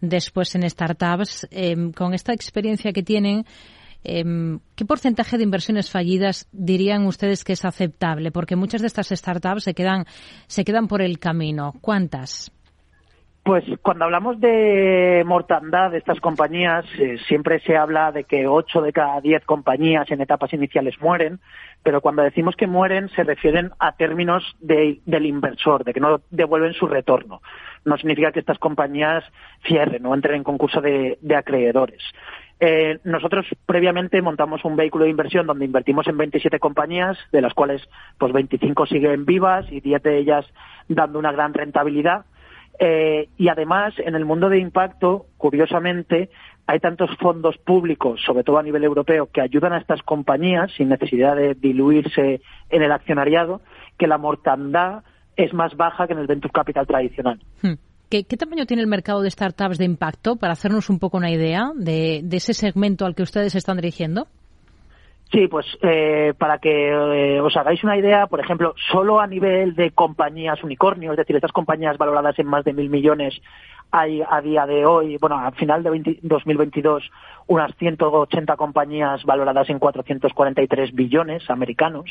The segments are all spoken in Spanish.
después en startups. Em, con esta experiencia que tienen, em, ¿qué porcentaje de inversiones fallidas dirían ustedes que es aceptable? Porque muchas de estas startups se quedan, se quedan por el camino. ¿Cuántas? Pues cuando hablamos de mortandad de estas compañías, eh, siempre se habla de que 8 de cada 10 compañías en etapas iniciales mueren, pero cuando decimos que mueren se refieren a términos del inversor, de que no devuelven su retorno. No significa que estas compañías cierren o entren en concurso de, acreedores. Eh, nosotros previamente montamos un vehículo de inversión donde invertimos en 27 compañías, de las cuales pues 25 siguen vivas y 10 de ellas dando una gran rentabilidad eh, y además, en el mundo de impacto, curiosamente, hay tantos fondos públicos, sobre todo a nivel europeo, que ayudan a estas compañías sin necesidad de diluirse en el accionariado, que la mortandad es más baja que en el venture capital tradicional. Hmm. ¿Qué, tamaño tiene el mercado de startups de impacto para hacernos un poco una idea de, de ese segmento al que ustedes están dirigiendo? Sí, pues eh, para que eh, os hagáis una idea, por ejemplo, solo a nivel de compañías unicornio, es decir, estas compañías valoradas en más de mil millones, hay a día de hoy, bueno, al final de 2022, unas 180 compañías valoradas en 443 billones americanos.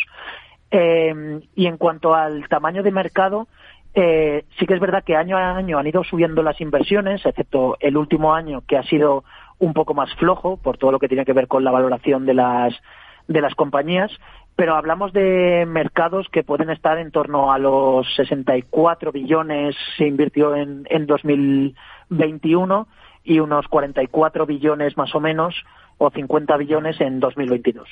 Eh, y en cuanto al tamaño de mercado, sí que es verdad que año a año han ido subiendo las inversiones, excepto el último año que ha sido un poco más flojo por todo lo que tiene que ver con la valoración de las de las compañías, pero hablamos de mercados que pueden estar en torno a los 64 billones se invirtió en, en 2021 y unos 44 billones más o menos o 50 billones en 2022.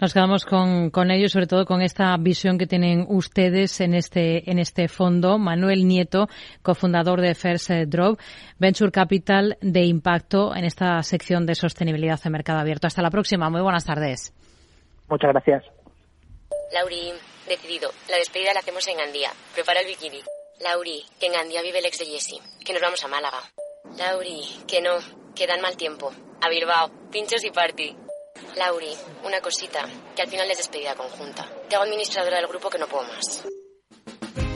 Nos quedamos con, con ello, sobre todo con esta visión que tienen ustedes en este, en este fondo. Manuel Nieto, cofundador de First Drop, Venture Capital de Impacto en esta sección de sostenibilidad de mercado abierto. Hasta la próxima. Muy buenas tardes. Muchas gracias. Lauri, decidido. La despedida la hacemos en Gandía. Prepara el bikini. Lauri, que en Gandía vive el ex de Jesse. Que nos vamos a Málaga. Lauri, que no. Que dan mal tiempo. A Bilbao. Pinchos y party. Lauri, una cosita. Que al final es despedida conjunta. Te hago administradora del grupo que no puedo más.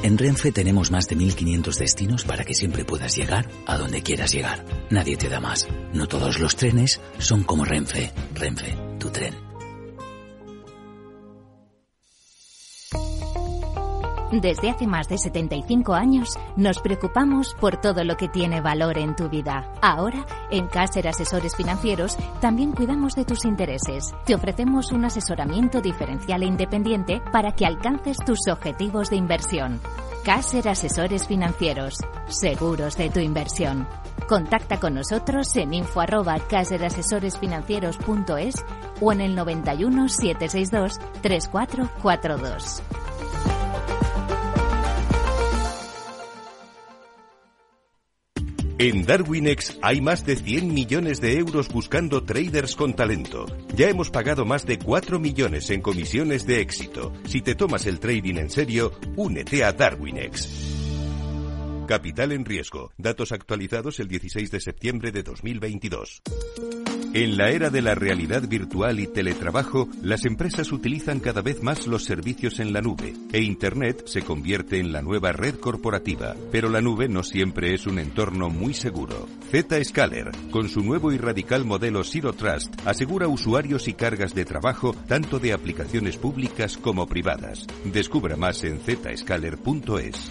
En Renfe tenemos más de 1500 destinos para que siempre puedas llegar a donde quieras llegar. Nadie te da más. No todos los trenes son como Renfe. Renfe, tu tren. Desde hace más de 75 años nos preocupamos por todo lo que tiene valor en tu vida. Ahora, en Caser Asesores Financieros, también cuidamos de tus intereses. Te ofrecemos un asesoramiento diferencial e independiente para que alcances tus objetivos de inversión. Caser Asesores Financieros, seguros de tu inversión. Contacta con nosotros en info arroba caserasesoresfinancieros.es o en el 91 762 3442. En Darwinex hay más de 100 millones de euros buscando traders con talento. Ya hemos pagado más de 4 millones en comisiones de éxito. Si te tomas el trading en serio, únete a Darwinex. Capital en riesgo. Datos actualizados el 16 de septiembre de 2022. En la era de la realidad virtual y teletrabajo, las empresas utilizan cada vez más los servicios en la nube e Internet se convierte en la nueva red corporativa. Pero la nube no siempre es un entorno muy seguro. Zscaler, con su nuevo y radical modelo Zero Trust, asegura usuarios y cargas de trabajo tanto de aplicaciones públicas como privadas. Descubra más en zscaler.es.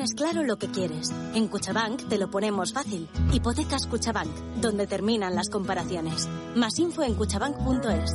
Tienes claro lo que quieres. En Cuchabank te lo ponemos fácil. Hipotecas Cuchabank, donde terminan las comparaciones. Más info en cuchabank.es.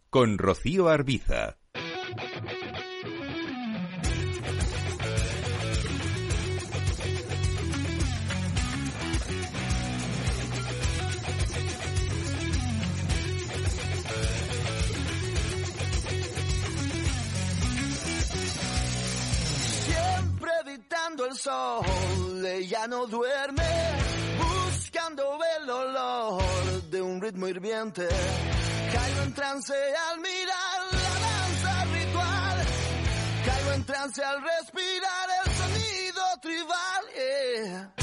con Rocío Arbiza. El sol, ella no duerme, buscando el olor de un ritmo hirviente en trance al mirar la danza ritual. Caigo en trance al respirar el sonido tribal. Yeah.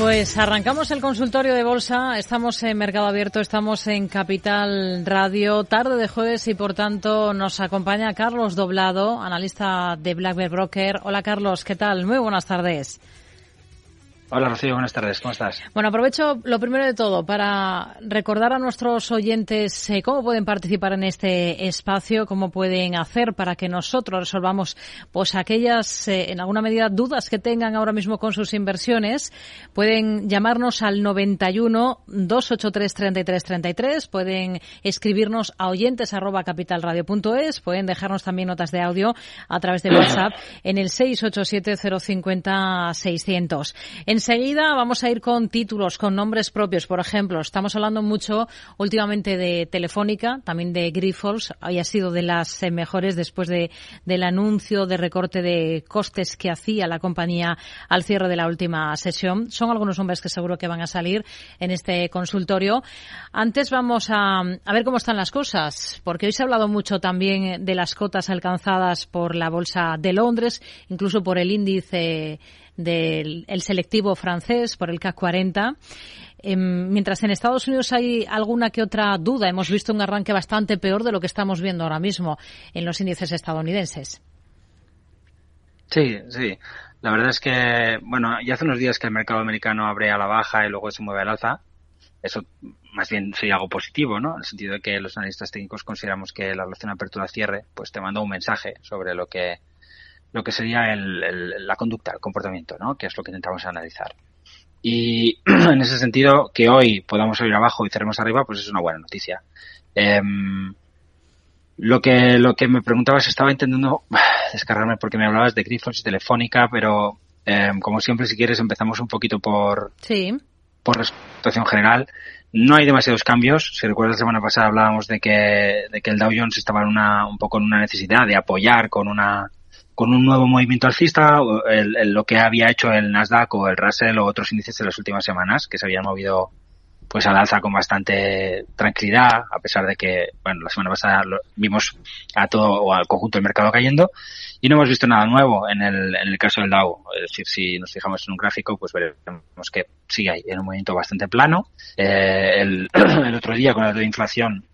Pues arrancamos el consultorio de bolsa, estamos en Mercado Abierto, estamos en Capital Radio, tarde de jueves y por tanto nos acompaña Carlos Doblado, analista de Black Bear Broker. Hola Carlos, ¿qué tal? Muy buenas tardes. Hola Rocío, buenas tardes, ¿cómo estás? Bueno, aprovecho lo primero de todo para recordar a nuestros oyentes eh, cómo pueden participar en este espacio, cómo pueden hacer para que nosotros resolvamos pues aquellas, eh, en alguna medida, dudas que tengan ahora mismo con sus inversiones. Pueden llamarnos al 91 283 33 33, pueden escribirnos a oyentes arroba capitalradio.es, pueden dejarnos también notas de audio a través de WhatsApp en el 687 050 600. Enseguida vamos a ir con títulos, con nombres propios. Por ejemplo, estamos hablando mucho últimamente de Telefónica, también de Grifols. Había sido de las eh, mejores después de, del anuncio de recorte de costes que hacía la compañía al cierre de la última sesión. Son algunos nombres que seguro que van a salir en este consultorio. Antes vamos a, a ver cómo están las cosas, porque hoy se ha hablado mucho también de las cotas alcanzadas por la Bolsa de Londres, incluso por el índice del el selectivo francés, por el CAC 40. Eh, mientras en Estados Unidos hay alguna que otra duda, hemos visto un arranque bastante peor de lo que estamos viendo ahora mismo en los índices estadounidenses. Sí, sí. La verdad es que, bueno, ya hace unos días que el mercado americano abre a la baja y luego se mueve al alza. Eso más bien sería algo positivo, ¿no? En el sentido de que los analistas técnicos consideramos que la relación apertura-cierre pues te manda un mensaje sobre lo que lo que sería el, el, la conducta, el comportamiento, ¿no? Que es lo que intentamos analizar. Y en ese sentido, que hoy podamos salir abajo y cerremos arriba, pues es una buena noticia. Eh, lo que lo que me preguntabas, estaba intentando descargarme porque me hablabas de Grifols y Telefónica, pero eh, como siempre, si quieres, empezamos un poquito por, sí. por la situación general. No hay demasiados cambios. Si recuerdas, la semana pasada hablábamos de que, de que el Dow Jones estaba en una, un poco en una necesidad de apoyar con una, con un nuevo movimiento alcista, el, lo que había hecho el Nasdaq o el Russell o otros índices en las últimas semanas, que se habían movido pues al alza con bastante tranquilidad, a pesar de que, bueno, la semana pasada lo, vimos a todo o al conjunto del mercado cayendo y no hemos visto nada nuevo en el, en el caso del Dow. Es decir, si nos fijamos en un gráfico, pues veremos que sigue ahí en un movimiento bastante plano. Eh, el, el otro día con la de inflación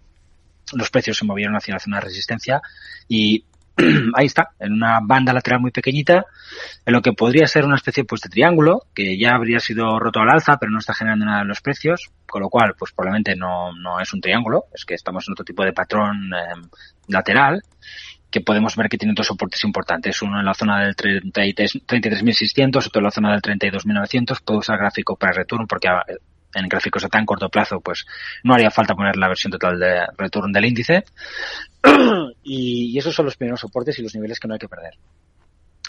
los precios se movieron hacia la zona de resistencia y ahí está, en una banda lateral muy pequeñita, en lo que podría ser una especie pues, de triángulo, que ya habría sido roto al alza, pero no está generando nada en los precios, con lo cual, pues probablemente no, no es un triángulo, es que estamos en otro tipo de patrón eh, lateral, que podemos ver que tiene dos soportes importantes, uno en la zona del 33.600, otro en la zona del 32.900. Puedo usar gráfico para return porque ah, en gráficos a tan corto plazo, pues no haría falta poner la versión total de return del índice. y, esos son los primeros soportes y los niveles que no hay que perder.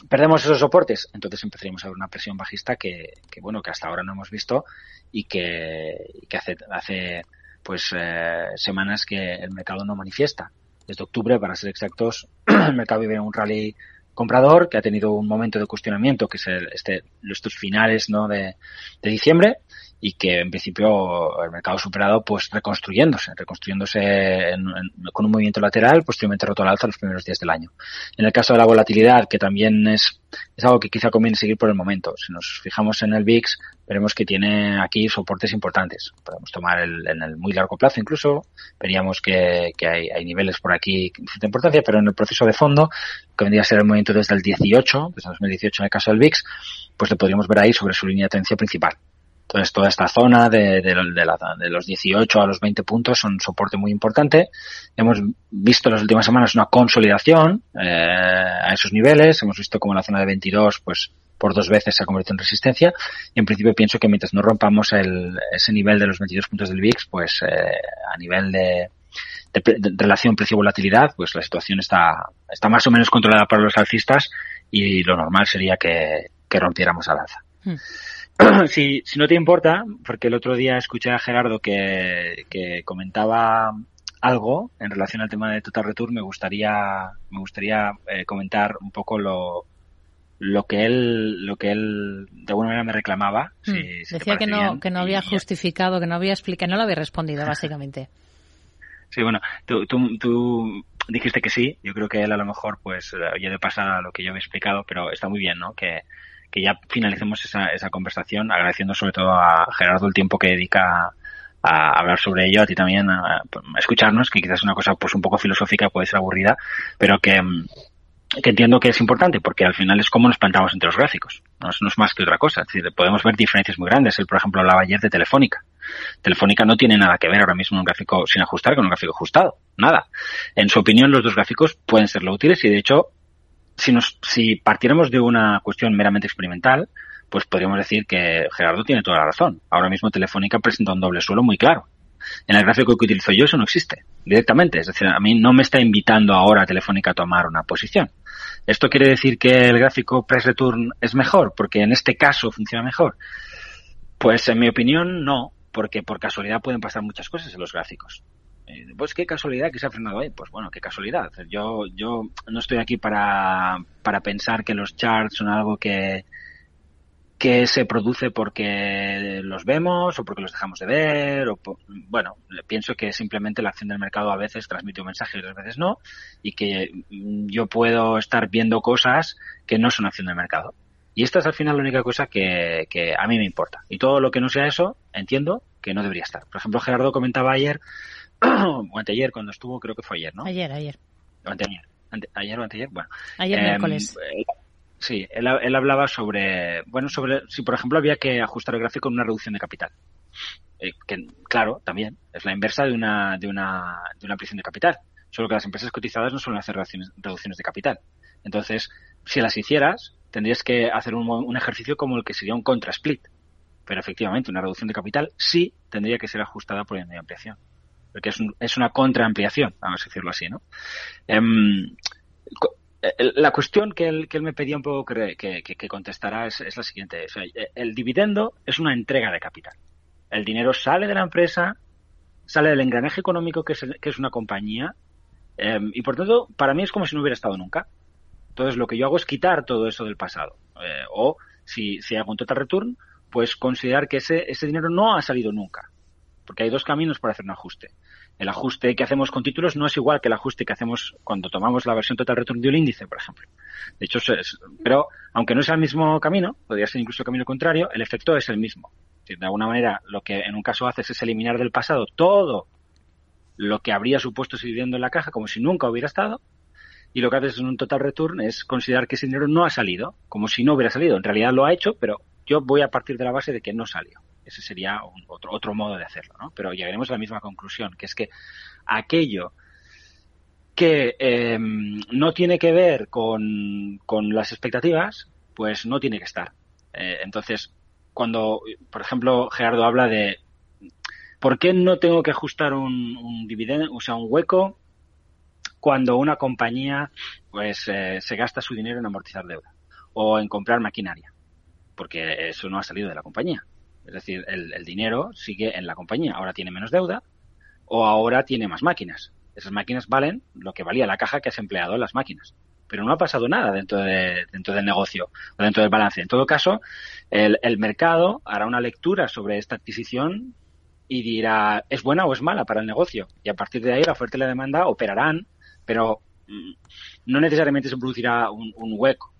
Perdemos esos soportes, entonces empezaríamos a ver una presión bajista que, bueno, que hasta ahora no hemos visto y que, que hace, hace pues eh, semanas que el mercado no manifiesta desde octubre, para ser exactos, el mercado vive un rally comprador que ha tenido un momento de cuestionamiento, que es el, este, estos finales ¿no? de diciembre, y que en principio el mercado superado pues reconstruyéndose, reconstruyéndose con un movimiento lateral, posteriormente roto al alza los primeros días del año. En el caso de la volatilidad, que también es, es algo que quizá conviene seguir por el momento. Si nos fijamos en el VIX, veremos que tiene aquí soportes importantes. Podemos tomar el, en el muy largo plazo incluso, veríamos que, que hay, hay, niveles por aquí de cierta importancia, pero en el proceso de fondo, que vendría a ser el movimiento desde el 18, desde el 2018 en el caso del VIX, pues lo podríamos ver ahí sobre su línea de tendencia principal. Entonces, toda esta zona de, de, la, de, los 18 a los 20 puntos son un soporte muy importante. Hemos visto en las últimas semanas una consolidación eh, a esos niveles. Hemos visto como la zona de 22, pues por dos veces se ha convertido en resistencia. Y en principio pienso que mientras no rompamos el, ese nivel de los 22 puntos del VIX, pues eh, a nivel de, de, relación precio-volatilidad, pues la situación está, está más o menos controlada para los alcistas y lo normal sería que, que rompiéramos al alza. Hmm. si, si no te importa, porque el otro día escuché a Gerardo que, que comentaba algo en relación al tema de Total Return, me gustaría, me gustaría eh, comentar un poco lo, lo que él, lo que él de alguna manera me reclamaba. Hmm. Decía que no, que no había justificado, que no había explicado, no lo había respondido, básicamente. Sí, bueno, tú, tú, tú, dijiste que sí. Yo creo que él a lo mejor, pues, oye de pasar lo que yo me he explicado, pero está muy bien, ¿no? Que, que ya finalicemos esa, esa conversación, agradeciendo sobre todo a Gerardo el tiempo que dedica a hablar sobre ello, a ti también a, escucharnos, que quizás es una cosa pues un poco filosófica, puede ser aburrida, pero que, entiendo que es importante, porque al final es como nos plantamos entre los gráficos, no es, más que otra cosa, es decir, podemos ver diferencias muy grandes. Él, por ejemplo, hablaba ayer de Telefónica. Telefónica no tiene nada que ver ahora mismo un gráfico sin ajustar con un gráfico ajustado, nada. En su opinión, los dos gráficos pueden ser lo útiles y, de hecho, si, nos, si partiéramos de una cuestión meramente experimental, pues podríamos decir que Gerardo tiene toda la razón. Ahora mismo Telefónica presenta un doble suelo muy claro. En el gráfico que utilizo yo eso no existe directamente. Es decir, a mí no me está invitando ahora Telefónica a tomar una posición. ¿Esto quiere decir que el gráfico press return es mejor? Porque en este caso funciona mejor. Pues en mi opinión no, porque por casualidad pueden pasar muchas cosas en los gráficos. Eh, pues qué casualidad que se ha frenado ahí. Pues bueno, qué casualidad. Yo, yo no estoy aquí para, para pensar que los charts son algo que, que se produce porque los vemos o porque los dejamos de ver o bueno pienso que simplemente la acción del mercado a veces transmite un mensaje y otras veces no y que mm, yo puedo estar viendo cosas que no son acción del mercado y esta es al final la única cosa que, que a mí me importa y todo lo que no sea eso entiendo que no debería estar por ejemplo Gerardo comentaba ayer o anteayer cuando estuvo, creo que fue ayer, ¿no? Ayer, ayer. O anteayer. ayer o anteayer, bueno. Ayer miércoles. Eh, sí, él, él, hablaba sobre, bueno, sobre si por ejemplo había que ajustar el gráfico en una reducción de capital. Eh, que, claro, también, es la inversa de una, de una, de una ampliación de capital. Solo que las empresas cotizadas no suelen hacer reducciones, reducciones de capital. Entonces, si las hicieras, tendrías que hacer un, un ejercicio como el que sería un contra-split. Pero efectivamente, una reducción de capital sí tendría que ser ajustada por la ampliación porque es, un, es una contraampliación, vamos a decirlo así, ¿no? Um, la cuestión que él, que él me pedía un poco que, que, contestara es, la siguiente. Sea, el dividendo es una entrega de capital. El dinero sale de la empresa, sale del engranaje económico que es, que es una compañía, eh, y por tanto, para mí es como si no hubiera estado nunca. Entonces, lo que yo hago es quitar todo eso del pasado. Eh, o, si, si hago un total return, pues considerar que ese, ese dinero no ha salido nunca. Porque hay dos caminos para hacer un ajuste el ajuste que hacemos con títulos no es igual que el ajuste que hacemos cuando tomamos la versión total return de un índice, por ejemplo. De hecho, es, pero aunque no sea el mismo camino, podría ser incluso el camino contrario, el efecto es el mismo. De alguna manera, lo que en un caso haces es eliminar del pasado todo lo que habría supuesto ese en la caja como si nunca hubiera estado, y lo que haces en un total return es considerar que ese dinero no ha salido, como si no hubiera salido. En realidad lo ha hecho, pero yo voy a partir de la base de que no salió. Ese sería otro, otro modo de hacerlo, ¿no? Pero llegaremos a la misma conclusión, que es que aquello que eh, no tiene que ver con, con, las expectativas, pues no tiene que estar. Eh, entonces, cuando, por ejemplo, Gerardo habla de por qué no tengo que ajustar un, un dividendo, o sea, un hueco cuando una compañía pues eh, se gasta su dinero en amortizar deuda o en comprar maquinaria, porque eso no ha salido de la compañía. Es decir, el, dinero sigue en la compañía. Ahora tiene menos deuda o ahora tiene más máquinas. Esas máquinas valen lo que valía la caja que has empleado en las máquinas. Pero no ha pasado nada dentro, de, dentro del negocio o dentro del balance. En todo caso, el, el mercado hará una lectura sobre esta adquisición y dirá, ¿es buena o es mala para el negocio? Y a partir de ahí la oferta y la demanda operarán, pero mm, no necesariamente se producirá un, hueco.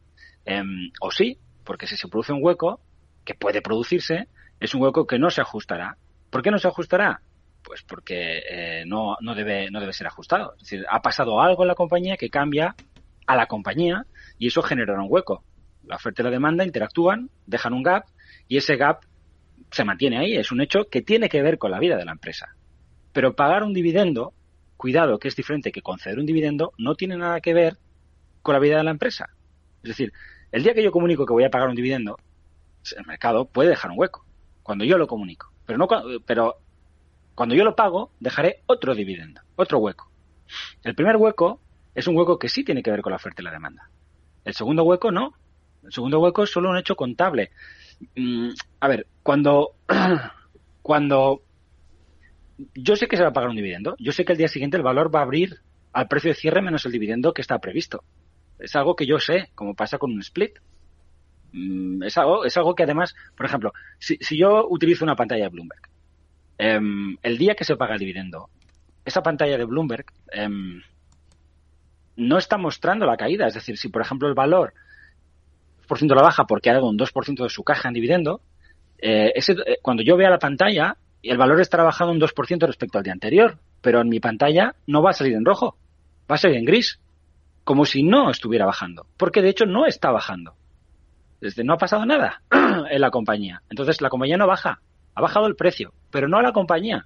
Eh, o sí, porque si se produce un hueco, que puede producirse, es un hueco que no se ajustará. ¿Por qué no se ajustará? Pues porque eh, no, no, debe, no debe ser ajustado. Es decir, ha pasado algo en la compañía que cambia a la compañía y eso generará un hueco. La oferta y la demanda interactúan, dejan un gap y ese gap se mantiene ahí. Es un hecho que tiene que ver con la vida de la empresa. Pero pagar un dividendo, cuidado, que es diferente que conceder un dividendo, no tiene nada que ver con la vida de la empresa. Es decir, el día que yo comunico que voy a pagar un dividendo, el mercado puede dejar un hueco. Cuando yo lo comunico. Pero, no, pero cuando yo lo pago, dejaré otro dividendo, otro hueco. El primer hueco es un hueco que sí tiene que ver con la oferta y la demanda. El segundo hueco no. El segundo hueco es solo un hecho contable. Mm, a ver, cuando, cuando yo sé que se va a pagar un dividendo, yo sé que el día siguiente el valor va a abrir al precio de cierre menos el dividendo que está previsto. Es algo que yo sé, como pasa con un split. Mm, es algo, es algo que además, por ejemplo, si, si yo utilizo una pantalla de Bloomberg, eh, el día que se paga el dividendo, esa pantalla de Bloomberg eh, no está mostrando la caída. Es decir, si por ejemplo el valor por ciento la baja porque ha dado un 2% de su caja en dividendo, eh, ese, eh, cuando yo vea la pantalla, el valor estará bajado un 2% respecto al día anterior, pero en mi pantalla no va a salir en rojo, va a salir en gris, como si no estuviera bajando, porque de hecho no está bajando. Desde no ha pasado nada en la compañía. Entonces la compañía no baja, ha bajado el precio, pero no la compañía.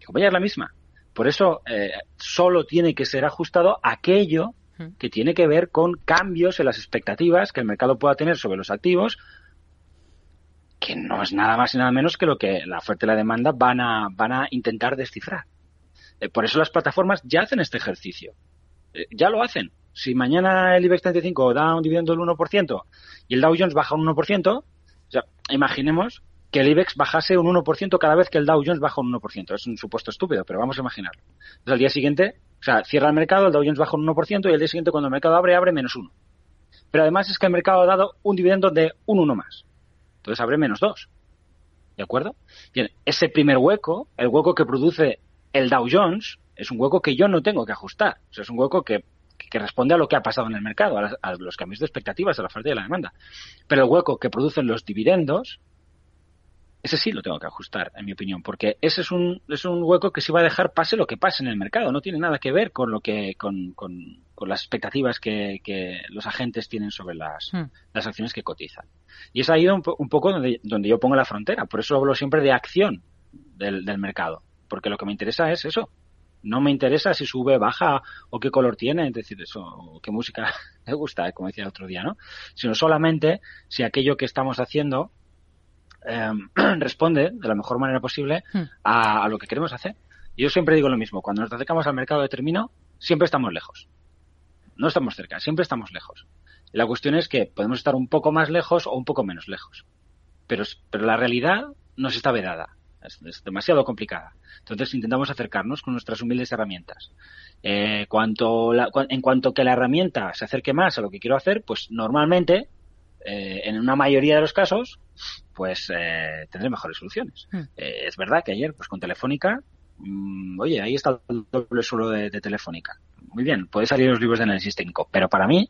La compañía es la misma. Por eso eh, solo tiene que ser ajustado aquello que tiene que ver con cambios en las expectativas que el mercado pueda tener sobre los activos, que no es nada más y nada menos que lo que la oferta y la demanda van a, van a intentar descifrar. Eh, por eso las plataformas ya hacen este ejercicio. Eh, ya lo hacen. Si mañana el IBEX 35 da un dividendo del 1% y el Dow Jones baja un 1%, o sea, imaginemos que el IBEX bajase un 1% cada vez que el Dow Jones baja un 1%. Es un supuesto estúpido, pero vamos a imaginarlo. Entonces, al día siguiente, o sea, cierra el mercado, el Dow Jones baja un 1% y al día siguiente, cuando el mercado abre, abre menos 1. Pero además es que el mercado ha dado un dividendo de un 1 más. Entonces abre menos 2. ¿De acuerdo? Bien, ese primer hueco, el hueco que produce el Dow Jones, es un hueco que yo no tengo que ajustar. O sea, es un hueco que, que responde a lo que ha pasado en el mercado, a, las, a los cambios de expectativas, a la oferta y a la demanda. Pero el hueco que producen los dividendos, ese sí lo tengo que ajustar, en mi opinión, porque ese es un, es un hueco que se va a dejar pase lo que pase en el mercado. No tiene nada que ver con lo que, con, con, con las expectativas que, que, los agentes tienen sobre las, hmm. las acciones que cotizan. Y es ahí un, un, poco donde, donde yo pongo la frontera. Por eso hablo siempre de acción del, del mercado. Porque lo que me interesa es eso. No me interesa si sube, baja o qué color tiene, es decir, eso, o qué música me gusta, como decía el otro día, ¿no? Sino solamente si aquello que estamos haciendo eh, responde de la mejor manera posible a, a, lo que queremos hacer. Y yo siempre digo lo mismo, cuando nos acercamos al mercado determinado, siempre estamos lejos. No estamos cerca, siempre estamos lejos. Y la cuestión es que podemos estar un poco más lejos o un poco menos lejos. Pero, pero la realidad nos está vedada. Es, es demasiado complicada. Entonces intentamos acercarnos con nuestras humildes herramientas. Eh, cuanto la, en cuanto que la herramienta se acerque más a lo que quiero hacer, pues normalmente, eh, en una mayoría de los casos, pues eh, tendré mejores soluciones. Mm. Eh, es verdad que ayer, pues con Telefónica, mmm, oye, ahí está el doble suelo de, de, Telefónica. Muy bien, puede salir los libros de análisis técnico, pero para mí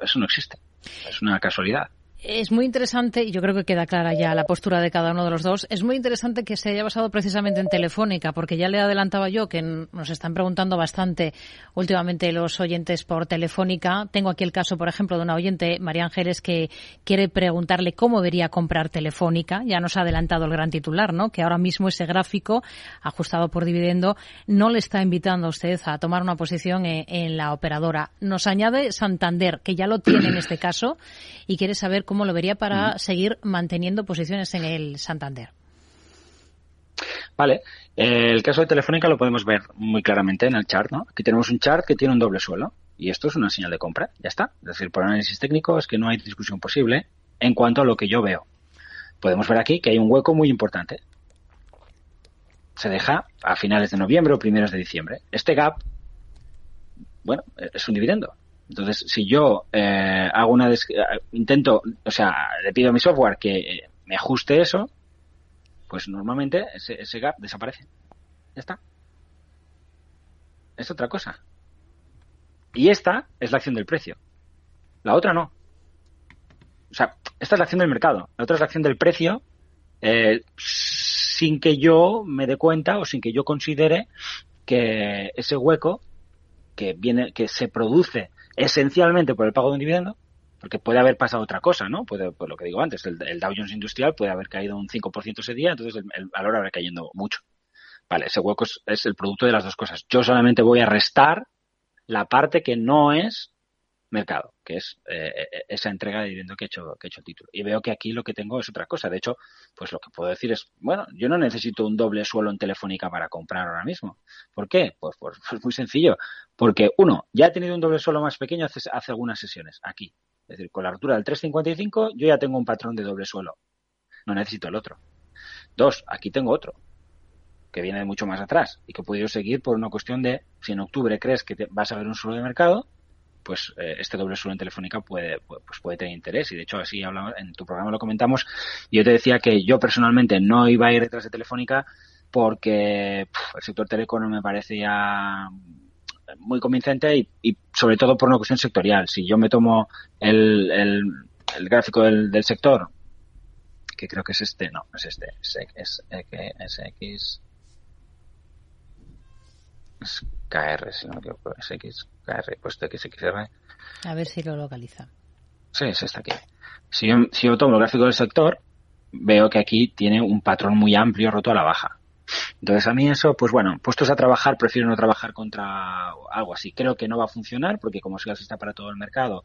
eso no existe. Es una casualidad. Es muy interesante, y yo creo que queda clara ya la postura de cada uno de los dos, es muy interesante que se haya basado precisamente en Telefónica, porque ya le adelantaba yo que nos están preguntando bastante últimamente los oyentes por Telefónica. Tengo aquí el caso, por ejemplo, de una oyente, María Ángeles, que quiere preguntarle cómo debería comprar Telefónica. Ya nos ha adelantado el gran titular, ¿no? Que ahora mismo ese gráfico ajustado por dividendo no le está invitando a usted a tomar una posición en, en la operadora. Nos añade Santander, que ya lo tiene en este caso, y quiere saber lo vería para seguir manteniendo posiciones en el Santander. Vale, el caso de Telefónica lo podemos ver muy claramente en el chart, ¿no? Aquí tenemos un chart que tiene un doble suelo y esto es una señal de compra, ya está. Es decir, por análisis técnico es que no hay discusión posible en cuanto a lo que yo veo. Podemos ver aquí que hay un hueco muy importante. Se deja a finales de noviembre o primeros de diciembre. Este gap, bueno, es un dividendo. Entonces, si yo eh, hago una intento, o sea, le pido a mi software que me ajuste eso, pues normalmente ese, gap desaparece. Ya está. Es otra cosa. Y esta es la acción del precio. La otra no. O sea, esta es la acción del mercado. La otra es la acción del precio eh, sin que yo me dé cuenta o sin que yo considere que ese hueco que viene, que se produce esencialmente por el pago de un dividendo, porque puede haber pasado otra cosa, ¿no? Puede, pues lo que digo antes, el, Dow Jones Industrial puede haber caído un 5% ese día, entonces el, valor habrá cayendo mucho. Vale, ese hueco es, el producto de las dos cosas. Yo solamente voy a restar la parte que no es mercado, que es eh, eh, esa entrega de dividendo que he hecho que he hecho el título. Y veo que aquí lo que tengo es otra cosa. De hecho, pues lo que puedo decir es, bueno, yo no necesito un doble suelo en Telefónica para comprar ahora mismo. ¿Por qué? Pues, pues, pues muy sencillo. Porque uno, ya he tenido un doble suelo más pequeño hace, hace algunas sesiones aquí. Es decir, con la altura del 355 yo ya tengo un patrón de doble suelo. No necesito el otro. Dos, aquí tengo otro que viene de mucho más atrás y que he podido seguir por una cuestión de si en octubre crees que vas a ver un suelo de mercado, pues eh, este doble suelo en Telefónica puede, pues puede tener interés. Y de hecho, así hablamos, en tu programa lo comentamos. Y yo te decía que yo personalmente no iba a ir detrás de Telefónica porque el sector telecom me parece ya muy convincente y, sobre todo por una cuestión sectorial. Si yo me tomo el, el, gráfico del, sector, que creo que es este, no, es este, es, es, es, X, es KR, si no me equivoco, es X, puesto XXR. A ver si lo localiza. Sí, es este aquí. Si yo, si yo tomo el gráfico del sector, veo que aquí tiene un patrón muy amplio roto a la baja. Entonces a mí eso, pues bueno, puestos a trabajar, prefiero no trabajar contra algo así. Creo que no va a funcionar porque como soy alcista para todo el mercado,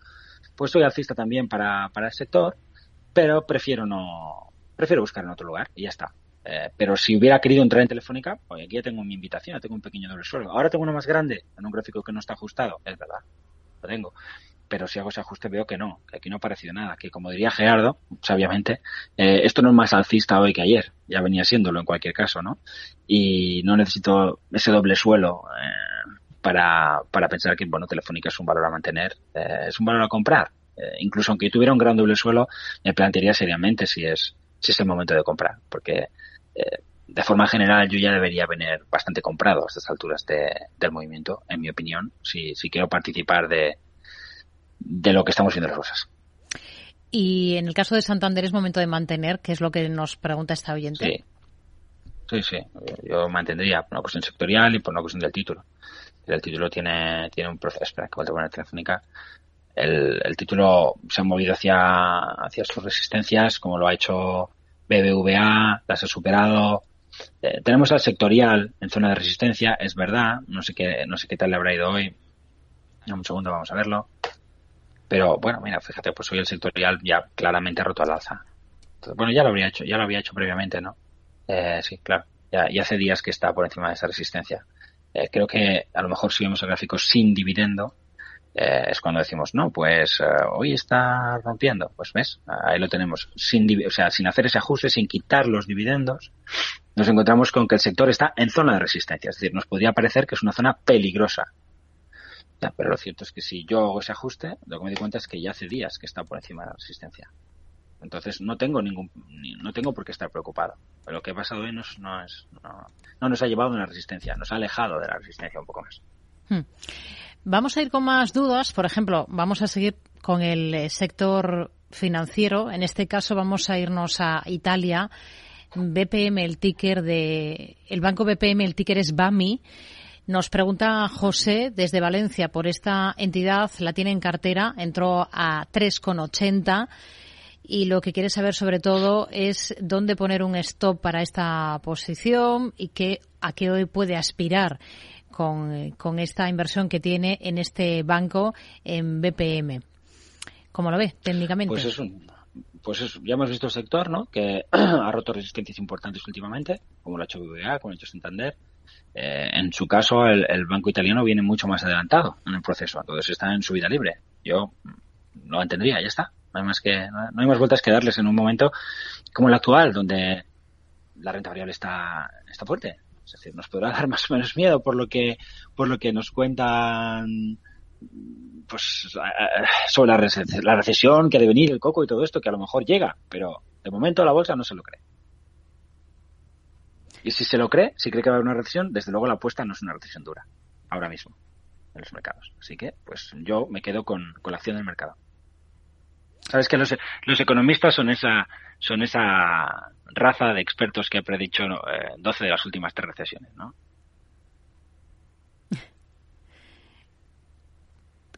pues soy alcista también para, para el sector, pero prefiero no, prefiero buscar en otro lugar y ya está. Eh, pero si hubiera querido entrar en Telefónica, pues aquí ya tengo mi invitación, ya tengo un pequeño doble suelo. Ahora tengo uno más grande en un gráfico que no está ajustado, es verdad, lo tengo pero si hago ese ajuste veo que no, que aquí no ha parecido nada, que como diría Gerardo, sabiamente, eh, esto no es más alcista hoy que ayer, ya venía siéndolo en cualquier caso, ¿no? Y no necesito ese doble suelo eh, para, para pensar que, bueno, Telefónica es un valor a mantener, eh, es un valor a comprar. incluso aunque tuviera un gran doble suelo, me plantearía seriamente si es, si es el momento de comprar, porque de forma general yo ya debería venir bastante comprado a estas alturas de, del movimiento, en mi opinión, si, si quiero participar de, de lo que estamos viendo las cosas. Y en el caso de Santander es momento de mantener, que es lo que nos pregunta esta oyente. Sí, sí, sí. yo mantendría por una cuestión sectorial y por una cuestión del título. El título tiene, tiene un proceso, espera, que voy a poner telefónica. El, el título se ha movido hacia, hacia sus resistencias, como lo ha hecho BBVA, las ha superado. Eh, tenemos al sectorial en zona de resistencia, es verdad, no sé qué, no sé qué tal le habrá ido hoy. Un segundo, vamos a verlo. Pero bueno, mira, fíjate, pues hoy el sectorial ya claramente ha roto al alza. bueno, ya lo habría hecho, ya lo había hecho previamente, ¿no? Eh, sí, claro. Ya, y hace días que está por encima de esa resistencia. Eh, creo que a lo mejor si vemos el gráfico sin dividendo, eh, es cuando decimos, no, pues hoy está rompiendo. Pues ves, ahí lo tenemos. Sin, o sea, sin hacer ese ajuste, sin quitar los dividendos, nos encontramos con que el sector está en zona de resistencia. Es decir, nos podría parecer que es una zona peligrosa pero lo cierto es que si yo hago ese ajuste, lo que me di cuenta es que ya hace días que está por encima de la resistencia. Entonces no tengo ningún, no tengo por qué estar preocupado. Pero lo que ha pasado hoy no, es, no, nos ha llevado a una resistencia, nos ha alejado de la resistencia un poco más. Hmm. Vamos a ir con más dudas. Por ejemplo, vamos a seguir con el eh, sector financiero. En este caso vamos a irnos a Italia. BPM, el ticker de, el banco BPM, el ticker es BAMI. Nos pregunta José desde Valencia por esta entidad, la tiene en cartera, entró a 3,80 y lo que quiere saber sobre todo es dónde poner un stop para esta posición y qué, a qué hoy puede aspirar con, con esta inversión que tiene en este banco en BPM. ¿Cómo lo ve técnicamente? Pues es un, pues ya hemos visto el sector, ¿no? Que ha roto resistencias importantes últimamente, como lo ha hecho BBVA, como lo ha hecho Santander. Eh, en su caso, el, el, banco italiano viene mucho más adelantado en el proceso, entonces está en su vida libre. Yo lo entendería, ya está. No hay más que, no hay más vueltas que darles en un momento como el actual, donde la renta variable está, está fuerte. Es decir, nos podrá dar más o menos miedo por lo que, por lo que nos cuentan pues sobre la, la recesión que ha de venir, el coco y todo esto, que a lo mejor llega, pero de momento la bolsa no se lo cree. Y si se lo cree, si cree que va a haber una recesión, desde luego la apuesta no es una recesión dura, ahora mismo, en los mercados. Así que, pues yo me quedo con, con la acción del mercado. Sabes que los, los economistas son esa, son esa raza de expertos que ha predicho eh, 12 de las últimas tres recesiones, ¿no?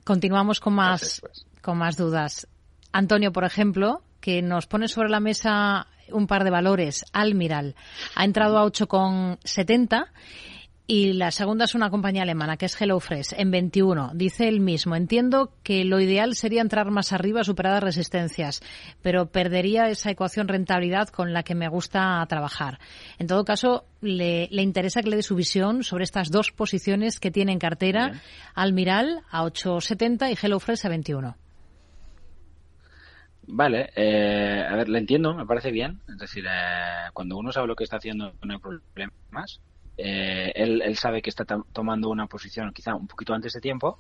Continuamos con más, pues. con más dudas. Antonio, por ejemplo, que nos pone sobre la mesa un par de valores. Almiral ha entrado a 8,70 y la segunda es una compañía alemana, que es HelloFresh, en 21. Dice él mismo, entiendo que lo ideal sería entrar más arriba, superadas resistencias, pero perdería esa ecuación rentabilidad con la que me gusta trabajar. En todo caso, le, le interesa que le dé su visión sobre estas dos posiciones que tiene en cartera, Almiral a 8,70 y HelloFresh a 21. Vale, eh, a ver, le entiendo, me parece bien. Es decir, eh, cuando uno sabe lo que está haciendo, no hay problemas. Eh, él, sabe que está tomando una posición quizá un poquito antes de tiempo,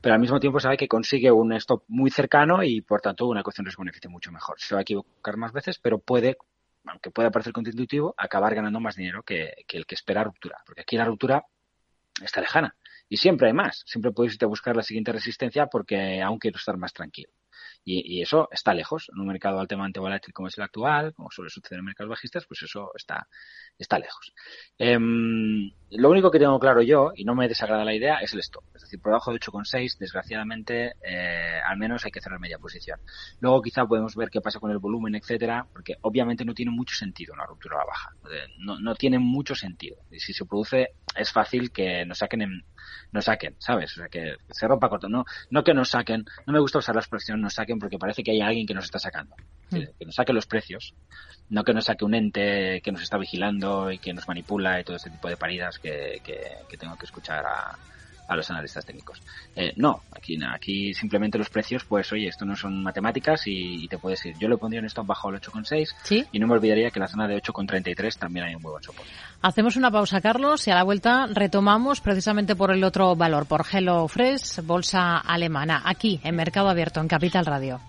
pero al mismo tiempo sabe que consigue un stop muy cercano y por tanto una ecuación riesgo-beneficio mucho mejor. Se va a equivocar más veces, pero puede, aunque pueda parecer contraintuitivo, acabar ganando más dinero que, que el que espera ruptura, porque aquí la ruptura está lejana y siempre hay más. Siempre puedes irte a buscar la siguiente resistencia porque aún quiero estar más tranquilo. Y, eso está lejos. En un mercado altamente volátil como es el actual, como suele suceder en mercados bajistas, pues eso está, está lejos. Eh, lo único que tengo claro yo, y no me desagrada la idea, es el stop. Es decir, por debajo de 8,6, desgraciadamente, eh, al menos hay que cerrar media posición. Luego quizá podemos ver qué pasa con el volumen, etcétera, porque obviamente no tiene mucho sentido una ruptura a la baja. No, no tiene mucho sentido. Y si se produce, es fácil que nos saquen en, nos saquen, ¿sabes? O sea, que se rompa corto. No, no que nos saquen, no me gusta usar la expresión nos saquen porque parece que hay alguien que nos está sacando. Mm. Que nos saque los precios, no que nos saque un ente que nos está vigilando y que nos manipula y todo este tipo de paridas que, que, que tengo que escuchar a, a los analistas técnicos. Eh, no, aquí, aquí simplemente los precios, pues oye, esto no son matemáticas y, y te puedes ir. Yo lo pondría en stop bajo el 8,6 ¿Sí? y no me olvidaría que en la zona de 8,33 también hay un buen soporte. Hacemos una pausa, Carlos, y a la vuelta retomamos precisamente por el otro valor, por Hello Fresh, bolsa alemana, aquí en Mercado Abierto, en Capital Radio.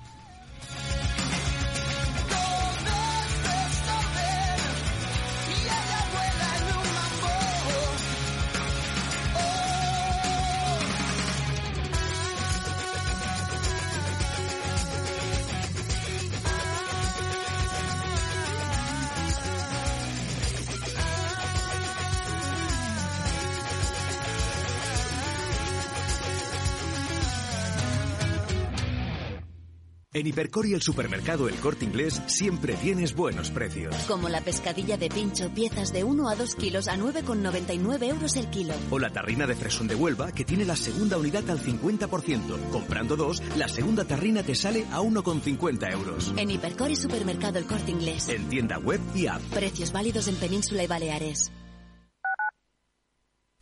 En Hipercor y el supermercado El Corte Inglés siempre tienes buenos precios. Como la pescadilla de pincho, piezas de 1 a 2 kilos a 9,99 euros el kilo. O la tarrina de fresón de Huelva que tiene la segunda unidad al 50%. Comprando dos, la segunda tarrina te sale a 1,50 euros. En Hipercor y supermercado El Corte Inglés. En tienda web y app. Precios válidos en Península y Baleares.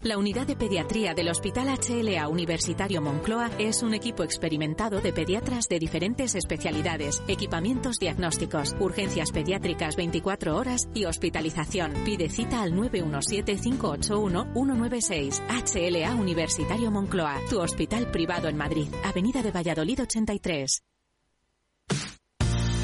La unidad de pediatría del Hospital HLA Universitario Moncloa es un equipo experimentado de pediatras de diferentes especialidades, equipamientos diagnósticos, urgencias pediátricas 24 horas y hospitalización. Pide cita al 917-581-196. HLA Universitario Moncloa, tu hospital privado en Madrid, Avenida de Valladolid 83.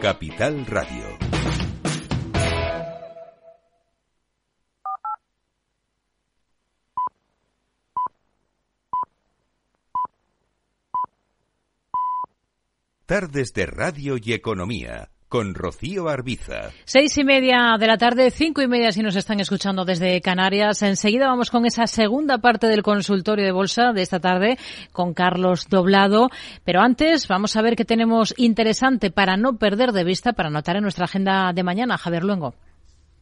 Capital Radio. Tardes de Radio y Economía con Rocío Arbiza. Seis y media de la tarde, cinco y media si nos están escuchando desde Canarias. Enseguida vamos con esa segunda parte del consultorio de bolsa de esta tarde con Carlos Doblado. Pero antes vamos a ver qué tenemos interesante para no perder de vista, para anotar en nuestra agenda de mañana. Javier Luengo.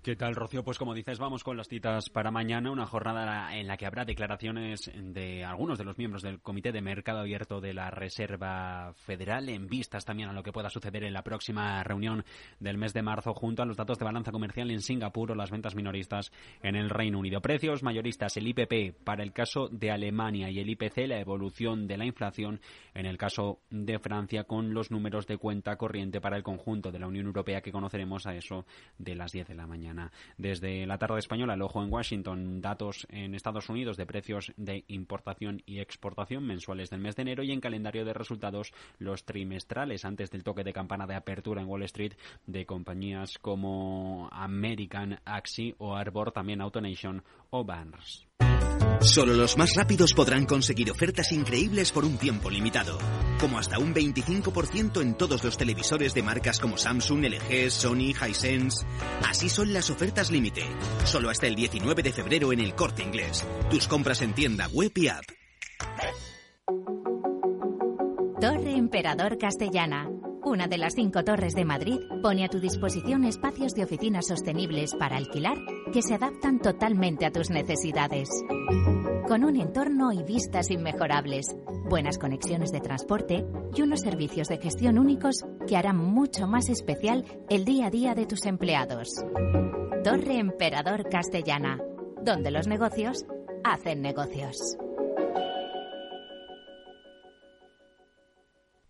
¿Qué tal, Rocío? Pues como dices, vamos con las citas para mañana, una jornada en la que habrá declaraciones de algunos de los miembros del Comité de Mercado Abierto de la Reserva Federal, en vistas también a lo que pueda suceder en la próxima reunión del mes de marzo, junto a los datos de balanza comercial en Singapur o las ventas minoristas en el Reino Unido. Precios mayoristas, el IPP para el caso de Alemania y el IPC, la evolución de la inflación en el caso de Francia, con los números de cuenta corriente para el conjunto de la Unión Europea que conoceremos a eso de las 10 de la mañana. Desde la tarde española, el ojo en Washington, datos en Estados Unidos de precios de importación y exportación mensuales del mes de enero y en calendario de resultados los trimestrales antes del toque de campana de apertura en Wall Street de compañías como American Axi o Arbor, también AutoNation o Barnes. Solo los más rápidos podrán conseguir ofertas increíbles por un tiempo limitado, como hasta un 25% en todos los televisores de marcas como Samsung, LG, Sony, Hisense. Así son las ofertas límite, solo hasta el 19 de febrero en el Corte Inglés. Tus compras en tienda web y app. Torre Emperador Castellana una de las cinco torres de Madrid pone a tu disposición espacios de oficinas sostenibles para alquilar que se adaptan totalmente a tus necesidades. Con un entorno y vistas inmejorables, buenas conexiones de transporte y unos servicios de gestión únicos que harán mucho más especial el día a día de tus empleados. Torre Emperador Castellana, donde los negocios hacen negocios.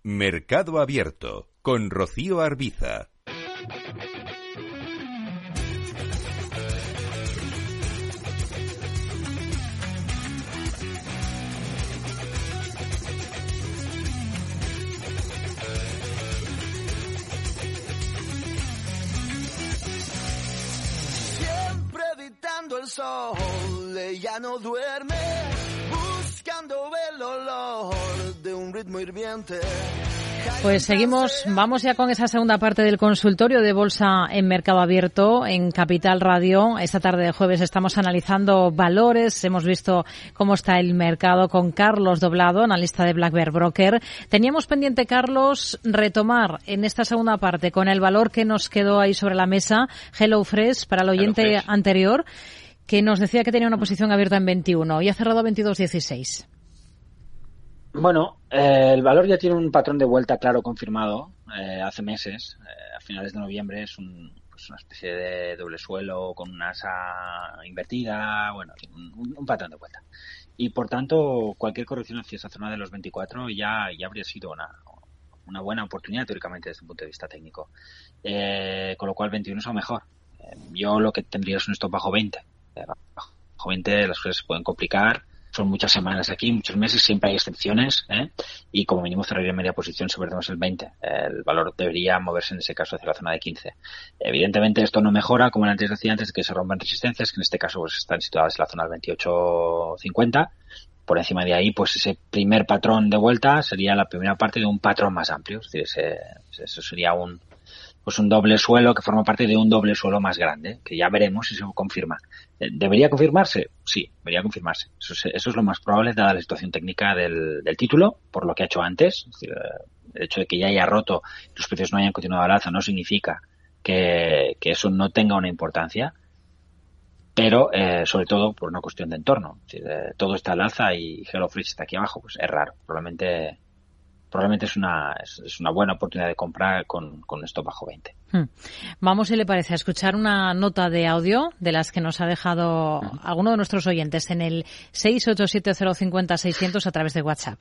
Mercado Abierto con Rocío Arbiza. Siempre editando el sol, ella no duerme, buscando el olor de un ritmo hirviente. Pues seguimos, vamos ya con esa segunda parte del consultorio de bolsa en mercado abierto en Capital Radio. Esta tarde de jueves estamos analizando valores, hemos visto cómo está el mercado con Carlos Doblado, analista de Black Bear Broker. Teníamos pendiente, Carlos, retomar en esta segunda parte con el valor que nos quedó ahí sobre la mesa, Hello Fresh, para el oyente anterior, que nos decía que tenía una posición abierta en 21 y ha cerrado a 22.16. Bueno, eh, el valor ya tiene un patrón de vuelta claro confirmado eh, hace meses. Eh, a finales de noviembre es un, pues una especie de doble suelo con una asa invertida, bueno, un, patrón de vuelta. Y por tanto, cualquier corrección hacia esa zona de los 24 ya, ya habría sido una, buena oportunidad teóricamente desde un punto de vista técnico. con lo cual 21 es aún mejor. yo lo que tendría es un stop bajo 20. bajo 20 las cosas se pueden complicar son muchas semanas aquí, muchos meses, siempre hay excepciones, ¿eh? y como mínimo cerraría media posición si perdemos el 20. El valor debería moverse en ese caso hacia la zona de 15. Evidentemente esto no mejora, como antes decía, antes de que se rompan resistencias, que en este caso pues, están situadas en la zona del 28.50. Por encima de ahí, pues ese primer patrón de vuelta sería la primera parte de un patrón más amplio. Es decir, ese, eso sería un, pues un doble suelo que forma parte de un doble suelo más grande, que ya veremos si se confirma. Eh, ¿Debería confirmarse? Sí, debería confirmarse. Eso es, eso es lo más probable dada la situación técnica del, título, por lo que ha hecho antes. Eh, el hecho de que ya haya roto los precios no hayan continuado al alza no significa que, eso no tenga una importancia, pero eh, sobre todo por una cuestión de entorno. Decir, todo está al alza y HelloFresh está aquí abajo, pues es raro. Probablemente probablemente es una, es, una buena oportunidad de comprar con, con esto bajo 20. Hmm. Vamos, si le parece, a escuchar una nota de audio de las que nos ha dejado alguno de nuestros oyentes en el 687050600 a través de WhatsApp.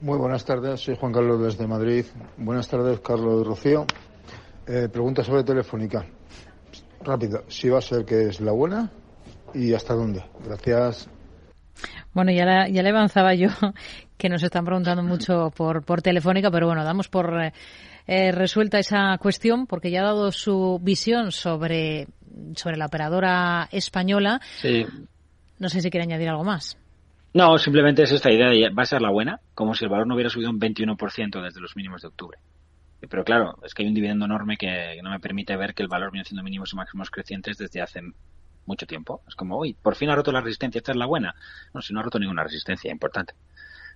Muy buenas tardes, soy Juan Carlos desde Madrid. Buenas tardes, Carlos y Rocío. Eh, pregunta sobre Telefónica. Rápido, si va a ser que es la buena y hasta dónde. Gracias. Bueno, ya, ya le avanzaba yo que nos están preguntando mucho por, por Telefónica, pero bueno, damos por eh, eh, resuelta esa cuestión porque ya ha dado su visión sobre, sobre la operadora española. Sí. No sé si quiere añadir algo más. No, simplemente es esta idea de va a ser la buena, como si el valor no hubiera subido un 21% desde los mínimos de octubre. Pero claro, es que hay un dividendo enorme que no me permite ver que el valor viene siendo mínimos y máximos crecientes desde hace mucho tiempo. Es como, uy, por fin ha roto la resistencia, esta es la buena. No, si no ha roto ninguna resistencia importante.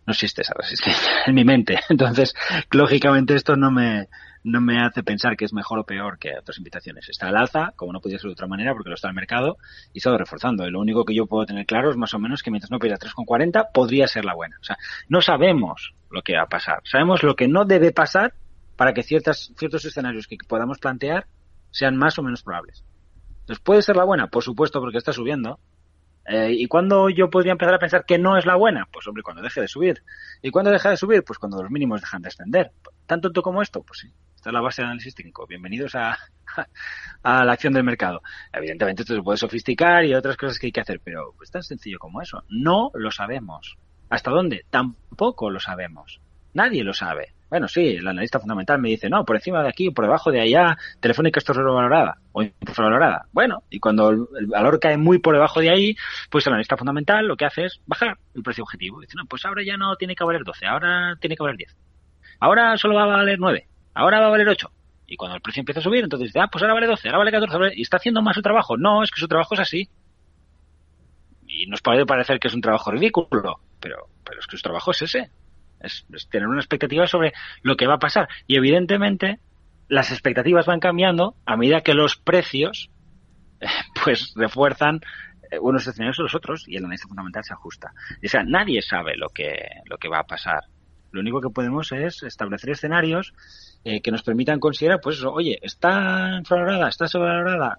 No existe esa resistencia en mi mente. Entonces, lógicamente esto no me, no me hace pensar que es mejor o peor que otras invitaciones. Está al alza, como no podía ser de otra manera, porque lo está el mercado, y está reforzando. Y lo único que yo puedo tener claro es más o menos que mientras no pierda 3,40, podría ser la buena. O sea, no sabemos lo que va a pasar. Sabemos lo que no debe pasar para que ciertas, ciertos escenarios que podamos plantear sean más o menos probables. Entonces, ¿puede ser la buena? Por supuesto, porque está subiendo. Eh, ¿Y cuándo yo podría empezar a pensar que no es la buena? Pues hombre, cuando deje de subir. ¿Y cuándo deja de subir? Pues cuando los mínimos dejan de extender. ¿Tan tonto como esto? Pues sí. Esta es la base de análisis técnico. Bienvenidos a, a la acción del mercado. Evidentemente esto se puede sofisticar y otras cosas que hay que hacer, pero es tan sencillo como eso. No lo sabemos. ¿Hasta dónde? Tampoco lo sabemos. Nadie lo sabe. Bueno, sí, el analista fundamental me dice, no, por encima de aquí, por debajo de allá, Telefónica está sobrevalorada o infravalorada. Bueno, y cuando el valor cae muy por debajo de ahí, pues el analista fundamental lo que hace es bajar el precio objetivo. Dice, no, pues ahora ya no tiene que valer 12, ahora tiene que valer 10. Ahora solo va a valer 9, ahora va a valer 8. Y cuando el precio empieza a subir, entonces dice, ah, pues ahora vale 12, ahora vale 14, y está haciendo más su trabajo. No, es que su trabajo es así. Y nos puede parecer que es un trabajo ridículo, pero, pero es que su trabajo es ese es, tener una expectativa sobre lo que va a pasar. Y evidentemente las expectativas van cambiando a medida que los precios pues refuerzan eh, unos escenarios o los otros y el análisis fundamental se ajusta. O sea, nadie sabe lo que, lo que va a pasar. Lo único que podemos es establecer escenarios eh, que nos permitan considerar, pues oye, ¿está infravalorada? ¿Está sobrevalorada?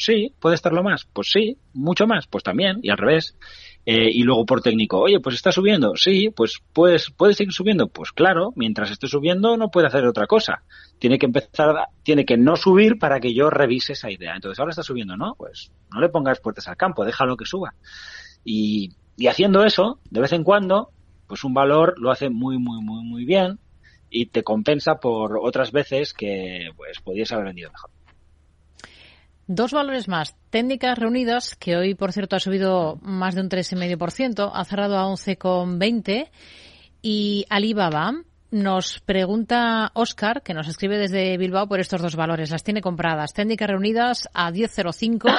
Sí, ¿puede estarlo más? Pues sí, mucho más, pues también, y al revés. Eh, y luego por técnico, oye, pues está subiendo, sí, pues, pues puede seguir subiendo, pues claro, mientras esté subiendo no puede hacer otra cosa. Tiene que empezar, tiene que no subir para que yo revise esa idea. Entonces ahora está subiendo, ¿no? Pues no le pongas puertas al campo, déjalo que suba. Y, y haciendo eso, de vez en cuando, pues un valor lo hace muy, muy, muy, muy bien y te compensa por otras veces que pues podías haber vendido mejor. Dos valores más. Técnicas reunidas, que hoy, por cierto, ha subido más de un 3,5%, ha cerrado a 11,20%. Y Alibaba, nos pregunta Oscar, que nos escribe desde Bilbao por estos dos valores. Las tiene compradas. Técnicas reunidas a 10,05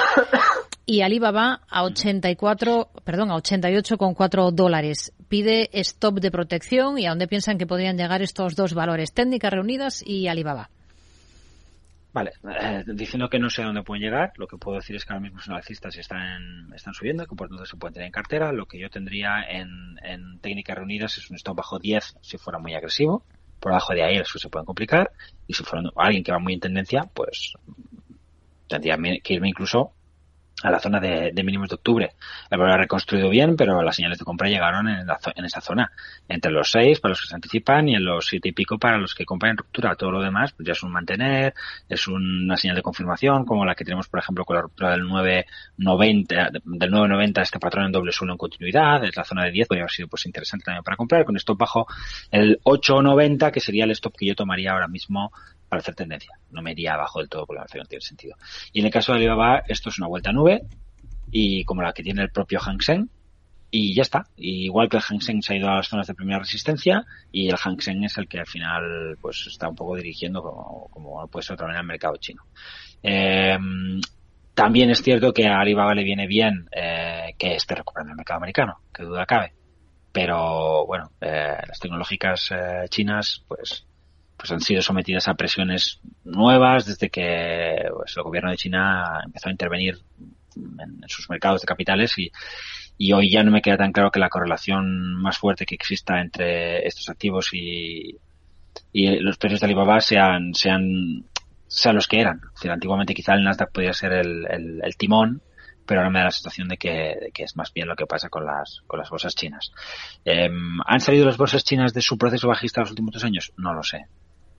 y Alibaba a 84, perdón, a 88,4 dólares. Pide stop de protección y a dónde piensan que podrían llegar estos dos valores. Técnicas reunidas y Alibaba. Vale, eh, diciendo que no sé a dónde pueden llegar, lo que puedo decir es que ahora mismo los analistas están, están subiendo, que por tanto se pueden tener en cartera. Lo que yo tendría en, en técnicas reunidas es un stop bajo 10 si fuera muy agresivo. Por debajo de ahí eso se puede complicar. Y si fuera alguien que va muy en tendencia, pues tendría que irme incluso a la zona de, mínimos de octubre. El valor ha reconstruido bien, pero las señales de compra llegaron en, en esa zona. Entre los 6 para los que se anticipan y en los siete y pico para los que compran ruptura. Todo lo demás pues ya es un mantener, es una señal de confirmación, como la que tenemos, por ejemplo, con la ruptura del 990, del 990, este patrón en doble suelo en continuidad, es la zona de 10, podría haber sido pues interesante también para comprar. Con stop bajo el 890, que sería el stop que yo tomaría ahora mismo para hacer tendencia. No me iría abajo del todo porque no tiene sentido. Y en el caso de Alibaba, esto es una vuelta a nube y como la que tiene el propio Hang Seng y ya está. igual que el Hang Seng se ha ido a las zonas de primera resistencia y el Hang Seng es el que al final pues está un poco dirigiendo como, como puede ser otra manera el mercado chino. Em, también es cierto que a Alibaba le viene bien eh, que esté recuperando el mercado americano, que duda cabe. Pero bueno, eh, las tecnológicas eh, chinas pues pues han sido sometidas a presiones nuevas desde que pues, el gobierno de China empezó a intervenir en, sus mercados de capitales y, hoy ya no me queda tan claro que la correlación más fuerte que exista entre estos activos y, y los precios de Alibaba sean, sean, sean los que eran. Antiguamente quizá el Nasdaq podía ser el, timón, pero ahora me da la sensación de que, que, es más bien lo que pasa con las, con las bolsas chinas. Eh, ¿Han salido las bolsas chinas de su proceso bajista los últimos dos años? No lo sé.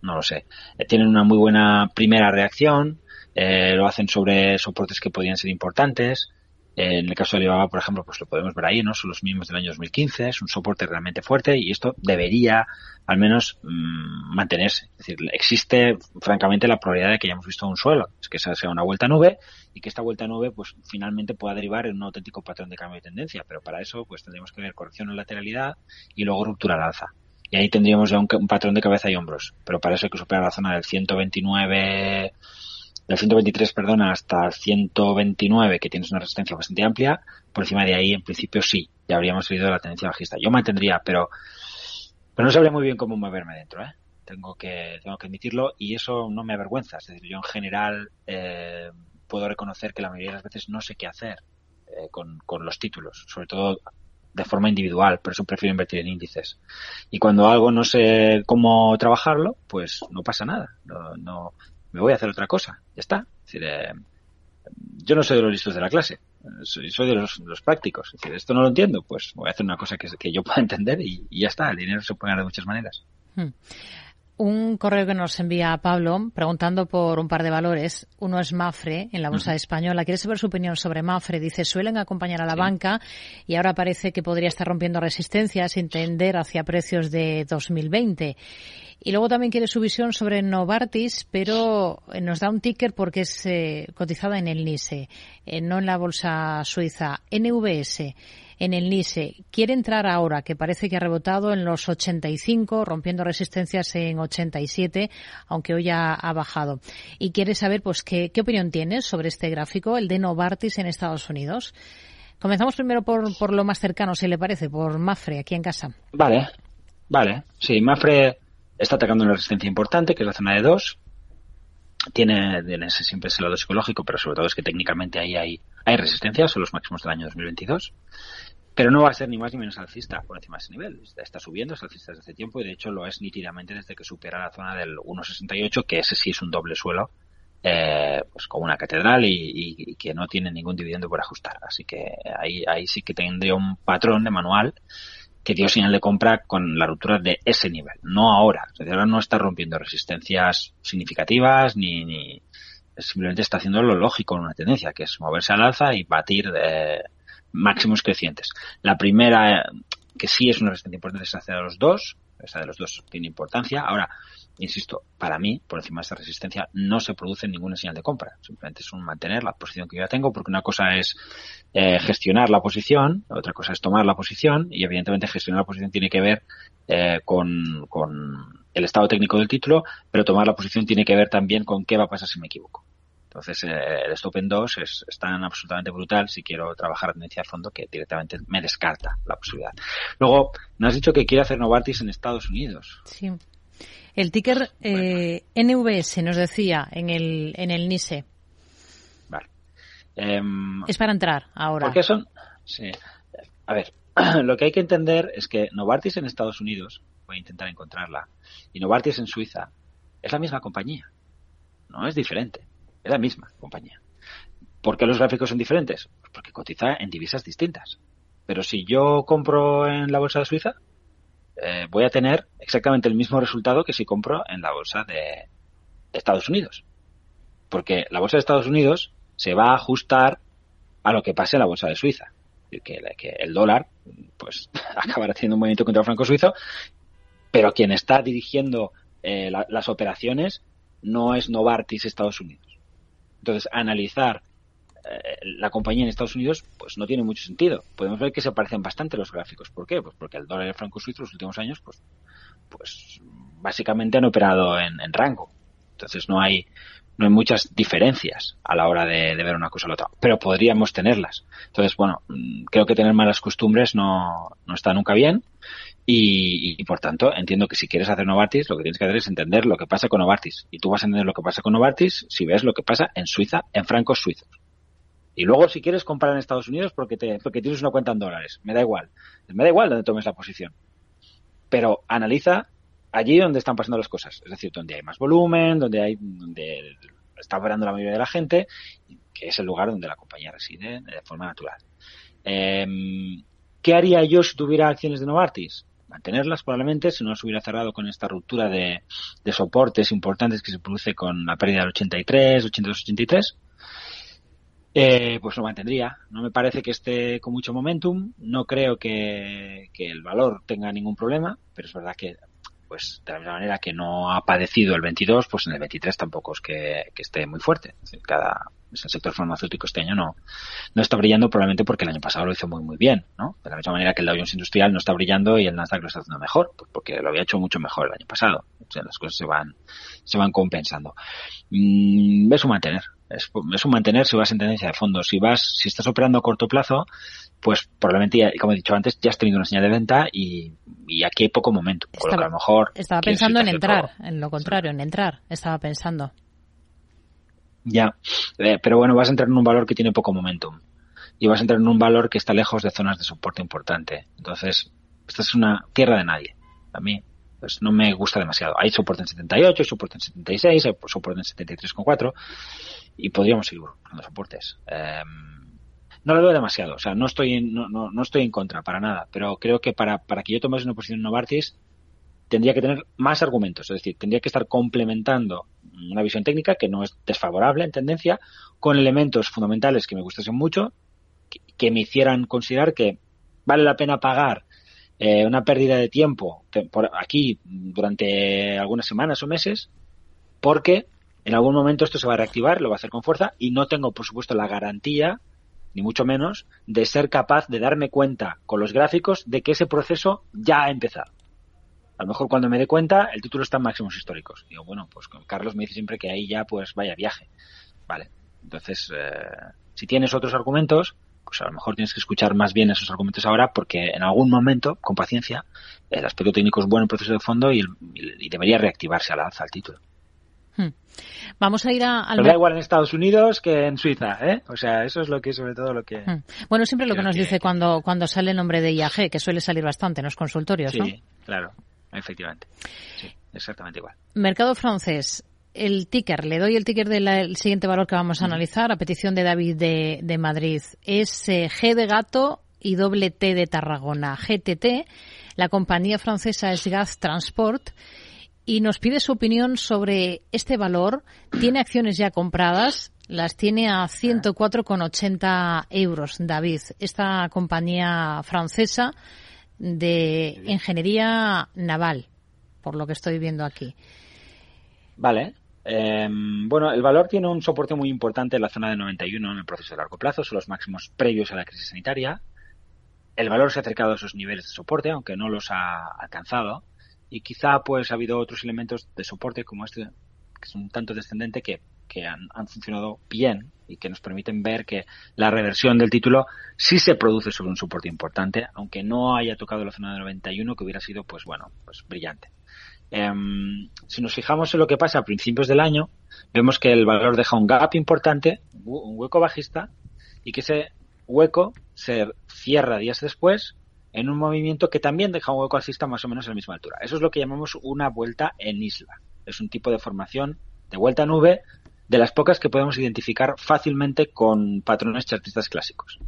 No lo sé. Eh, tienen una muy buena primera reacción, eh, lo hacen sobre soportes que podían ser importantes, en el caso de Alibaba, por ejemplo, pues lo podemos ver ahí, ¿no? Son los mismos del año 2015, es un soporte realmente fuerte y esto debería al menos mmm, mantenerse. Es decir, existe francamente la probabilidad de que hayamos visto un suelo, es que esa sea una vuelta a nube y que esta vuelta a nube pues finalmente pueda derivar en un auténtico patrón de cambio de tendencia, pero para eso pues tendríamos que ver corrección en lateralidad y luego ruptura al alza. Y ahí tendríamos ya un, un patrón de cabeza y hombros, pero para eso hay que superar la zona del 129 del 123, perdona, hasta el 129, que tienes una resistencia bastante amplia, por encima de ahí, en principio sí, ya habríamos de la tendencia bajista. Yo mantendría, pero, pero no sabría muy bien cómo moverme dentro, ¿eh? Tengo que, tengo que admitirlo y eso no me avergüenza. Es decir, yo en general eh, puedo reconocer que la mayoría de las veces no sé qué hacer eh, con, con los títulos, sobre todo de forma individual, por eso prefiero invertir en índices. Y cuando algo no sé cómo trabajarlo, pues no pasa nada. No, no, me voy a hacer otra cosa. Ya está. Es decir, eh, yo no soy de los listos de la clase, soy, soy de los, prácticos. Es decir, esto no lo entiendo, pues voy a hacer una cosa que, que yo pueda entender y, y, ya está. El dinero se puede ganar de muchas maneras. Hmm. Un correo que nos envía Pablo preguntando por un par de valores. Uno es Mafre en la Bolsa uh -huh. Española. Quiere saber su opinión sobre Mafre. Dice, suelen acompañar a la sí. banca y ahora parece que podría estar rompiendo resistencias sin tender hacia precios de 2020. Y luego también quiere su visión sobre Novartis, pero nos da un ticker porque es eh, cotizada en el NISE, eh, no en la bolsa suiza. NVS en el NISE. Quiere entrar ahora, que parece que ha rebotado en los 85, rompiendo resistencias en 87, aunque hoy ha, ha bajado. Y quiere saber, pues, qué, opinión tienes sobre este gráfico, el de Novartis en Estados Unidos. Comenzamos primero por, por lo más cercano, si le parece, por Mafre, aquí en casa. Vale, vale. Sí, Mafre está atacando una resistencia importante, que es la zona de 2. Tiene, tiene siempre ese lado psicológico, pero sobre todo es que técnicamente ahí hay, hay resistencia, son los máximos del año 2022. Pero no va a ser ni más ni menos alcista por encima de ese nivel. Está subiendo, es alcista desde hace tiempo y de hecho lo es nítidamente desde que supera la zona del 1,68, que ese sí es un doble suelo, eh, pues con una catedral y, que no tiene ningún dividendo por ajustar. Así que ahí, ahí sí que tendría un patrón de manual que dio señal de compra con la ruptura de ese nivel, no ahora. Decir, ahora no está rompiendo resistencias significativas ni, ni simplemente está haciendo lo lógico en una tendencia, que es moverse al alza y batir de máximos crecientes. La primera, que sí es una resistencia importante, es hacia los dos, esa de los dos tiene importancia. Ahora, insisto, para mí, por encima de esta resistencia, no se produce ninguna señal de compra. Simplemente es un mantener la posición que yo ya tengo, porque una cosa es eh, gestionar la posición, otra cosa es tomar la posición, y evidentemente gestionar la posición tiene que ver eh, con, con el estado técnico del título, pero tomar la posición tiene que ver también con qué va a pasar si me equivoco. Entonces, eh, el stop en 2 es, es, tan absolutamente brutal si quiero trabajar tendencia a fondo que directamente me descarta la posibilidad. Luego, me has dicho que quiere hacer Novartis en Estados Unidos. Sí. El ticker eh, NVS nos decía en el, en el NISE. Vale. Eh, es para entrar ahora. Porque son. Sí. A ver, lo que hay que entender es que Novartis en Estados Unidos, voy a intentar encontrarla, y Novartis en Suiza, es la misma compañía. No es diferente. Es la misma compañía. ¿Por qué los gráficos son diferentes? Pues porque cotiza en divisas distintas. Pero si yo compro en la bolsa de Suiza, eh, voy a tener exactamente el mismo resultado que si compro en la bolsa de Estados Unidos. Porque la bolsa de Estados Unidos se va a ajustar a lo que pase en la bolsa de Suiza. Que, que el dólar pues acabará haciendo un movimiento contra el franco suizo, pero quien está dirigiendo eh, la, las operaciones no es Novartis Estados Unidos. Entonces, analizar eh, la compañía en Estados Unidos, pues no tiene mucho sentido. Podemos ver que se parecen bastante los gráficos. ¿Por qué? Pues porque el dólar y el franco suizo los últimos años, pues, pues básicamente han operado en, en rango. Entonces no hay, no hay muchas diferencias a la hora de, ver una cosa o la otra, pero podríamos tenerlas. Entonces, bueno, creo que tener malas costumbres no, no está nunca bien y, y, por tanto, entiendo que si quieres hacer Novartis, lo que tienes que hacer es entender lo que pasa con Novartis. Y tú vas a entender lo que pasa con Novartis si ves lo que pasa en Suiza, en francos suizos. Y luego, si quieres, comprar en Estados Unidos porque, te, porque tienes una cuenta en dólares. Me da igual. Me da igual donde tomes la posición. Pero analiza allí donde están pasando las cosas. Es decir, donde hay más volumen, donde hay donde está operando la mayoría de la gente, que es el lugar donde la compañía reside de forma natural. Em, ¿Qué haría yo si tuviera acciones de Novartis? Mantenerlas probablemente si no se hubiera cerrado con esta ruptura de, de soportes importantes que se produce con la pérdida del 83, 82, 83. Eh, pues lo mantendría. No me parece que esté con mucho momentum. No creo que, que, el valor tenga ningún problema, pero es verdad que, pues de la misma manera que no ha padecido el 22, pues en el 23 tampoco es que, esté muy fuerte. Cada, el sector farmacéutico este año no, no está brillando probablemente porque el año pasado lo hizo muy muy bien, ¿no? De la misma manera que el Dow Jones Industrial no está brillando y el Nasdaq lo está haciendo mejor, pues porque lo había hecho mucho mejor el año pasado. O sea, las cosas se van, se van compensando. Mm, es un mantener. Es, es, un mantener si vas en tendencia de fondo. Si vas, si estás operando a corto plazo, pues probablemente, ya, como he dicho antes, ya has tenido una señal de venta y, y aquí hay poco momento. Estaba, con lo que a lo mejor. Estaba pensando en entrar, en lo contrario, en entrar. Estaba pensando. Ya, eh, pero bueno, vas a entrar en un valor que tiene poco momentum y vas a entrar en un valor que está lejos de zonas de soporte importante. Entonces, esta es una tierra de nadie. A mí, pues no me gusta demasiado. Hay soporte en 78, hay soporte en 76, hay soporte en 73,4 y podríamos seguir buscando soportes. Eh, no lo veo demasiado, o sea, no estoy en, no, no, no, estoy en contra para nada, pero creo que para, para que yo tomase una posición en Novartis tendría que tener más argumentos, es decir, tendría que estar complementando una visión técnica que no es desfavorable en tendencia, con elementos fundamentales que me gustasen mucho, que, me hicieran considerar que vale la pena pagar eh, una pérdida de tiempo por aquí durante algunas semanas o meses, porque en algún momento esto se va a reactivar, lo va a hacer con fuerza y no tengo, por supuesto, la garantía, ni mucho menos, de ser capaz de darme cuenta con los gráficos de que ese proceso ya ha empezado. A lo mejor cuando me dé cuenta, el título está en máximos históricos. Digo, bueno, pues Carlos me dice siempre que ahí ya, pues vaya viaje. Vale. Entonces, eh, si tienes otros argumentos, pues a lo mejor tienes que escuchar más bien esos argumentos ahora porque en algún momento, con paciencia, el aspecto técnico es bueno en proceso de fondo y, y debería reactivarse al alza el título. Hmm. Vamos a ir a... Al... Pero da igual en Estados Unidos que en Suiza, ¿eh? O sea, eso es lo que, sobre todo, lo que... Hmm. Bueno, siempre lo que nos que... dice cuando, cuando sale el nombre de IAG, que suele salir bastante en los consultorios, sí, ¿no? Sí, claro. Efectivamente. Sí, exactamente igual. Mercado francés. El ticker, le doy el ticker del siguiente valor que vamos a analizar a petición de David de, de Madrid. Es eh, G de gato y doble T de Tarragona. GTT. La compañía francesa es Gas Transport y nos pide su opinión sobre este valor. Tiene acciones ya compradas, las tiene a 104,80 euros, David. Esta compañía francesa de ingeniería naval, por lo que estoy viendo aquí. Vale. Eh, bueno, el valor tiene un soporte muy importante en la zona de 91 en el proceso de largo plazo, son los máximos previos a la crisis sanitaria. El valor se ha acercado a esos niveles de soporte, aunque no los ha alcanzado. Y quizá pues ha habido otros elementos de soporte como este, que es un tanto descendente, que, que han, funcionado bien y que nos permiten ver que la reversión del título sí se produce sobre un soporte importante, aunque no haya tocado la zona de 91, que hubiera sido, pues bueno, pues brillante. Eh, si nos fijamos en lo que pasa a principios del año, vemos que el valor deja un gap importante, un hueco bajista, y que ese hueco se cierra días después en un movimiento que también deja un hueco alcista más o menos a la misma altura. Eso es lo que llamamos una vuelta en isla. Es un tipo de formación de vuelta V de las pocas que podemos identificar fácilmente con patrones chartistas clásicos.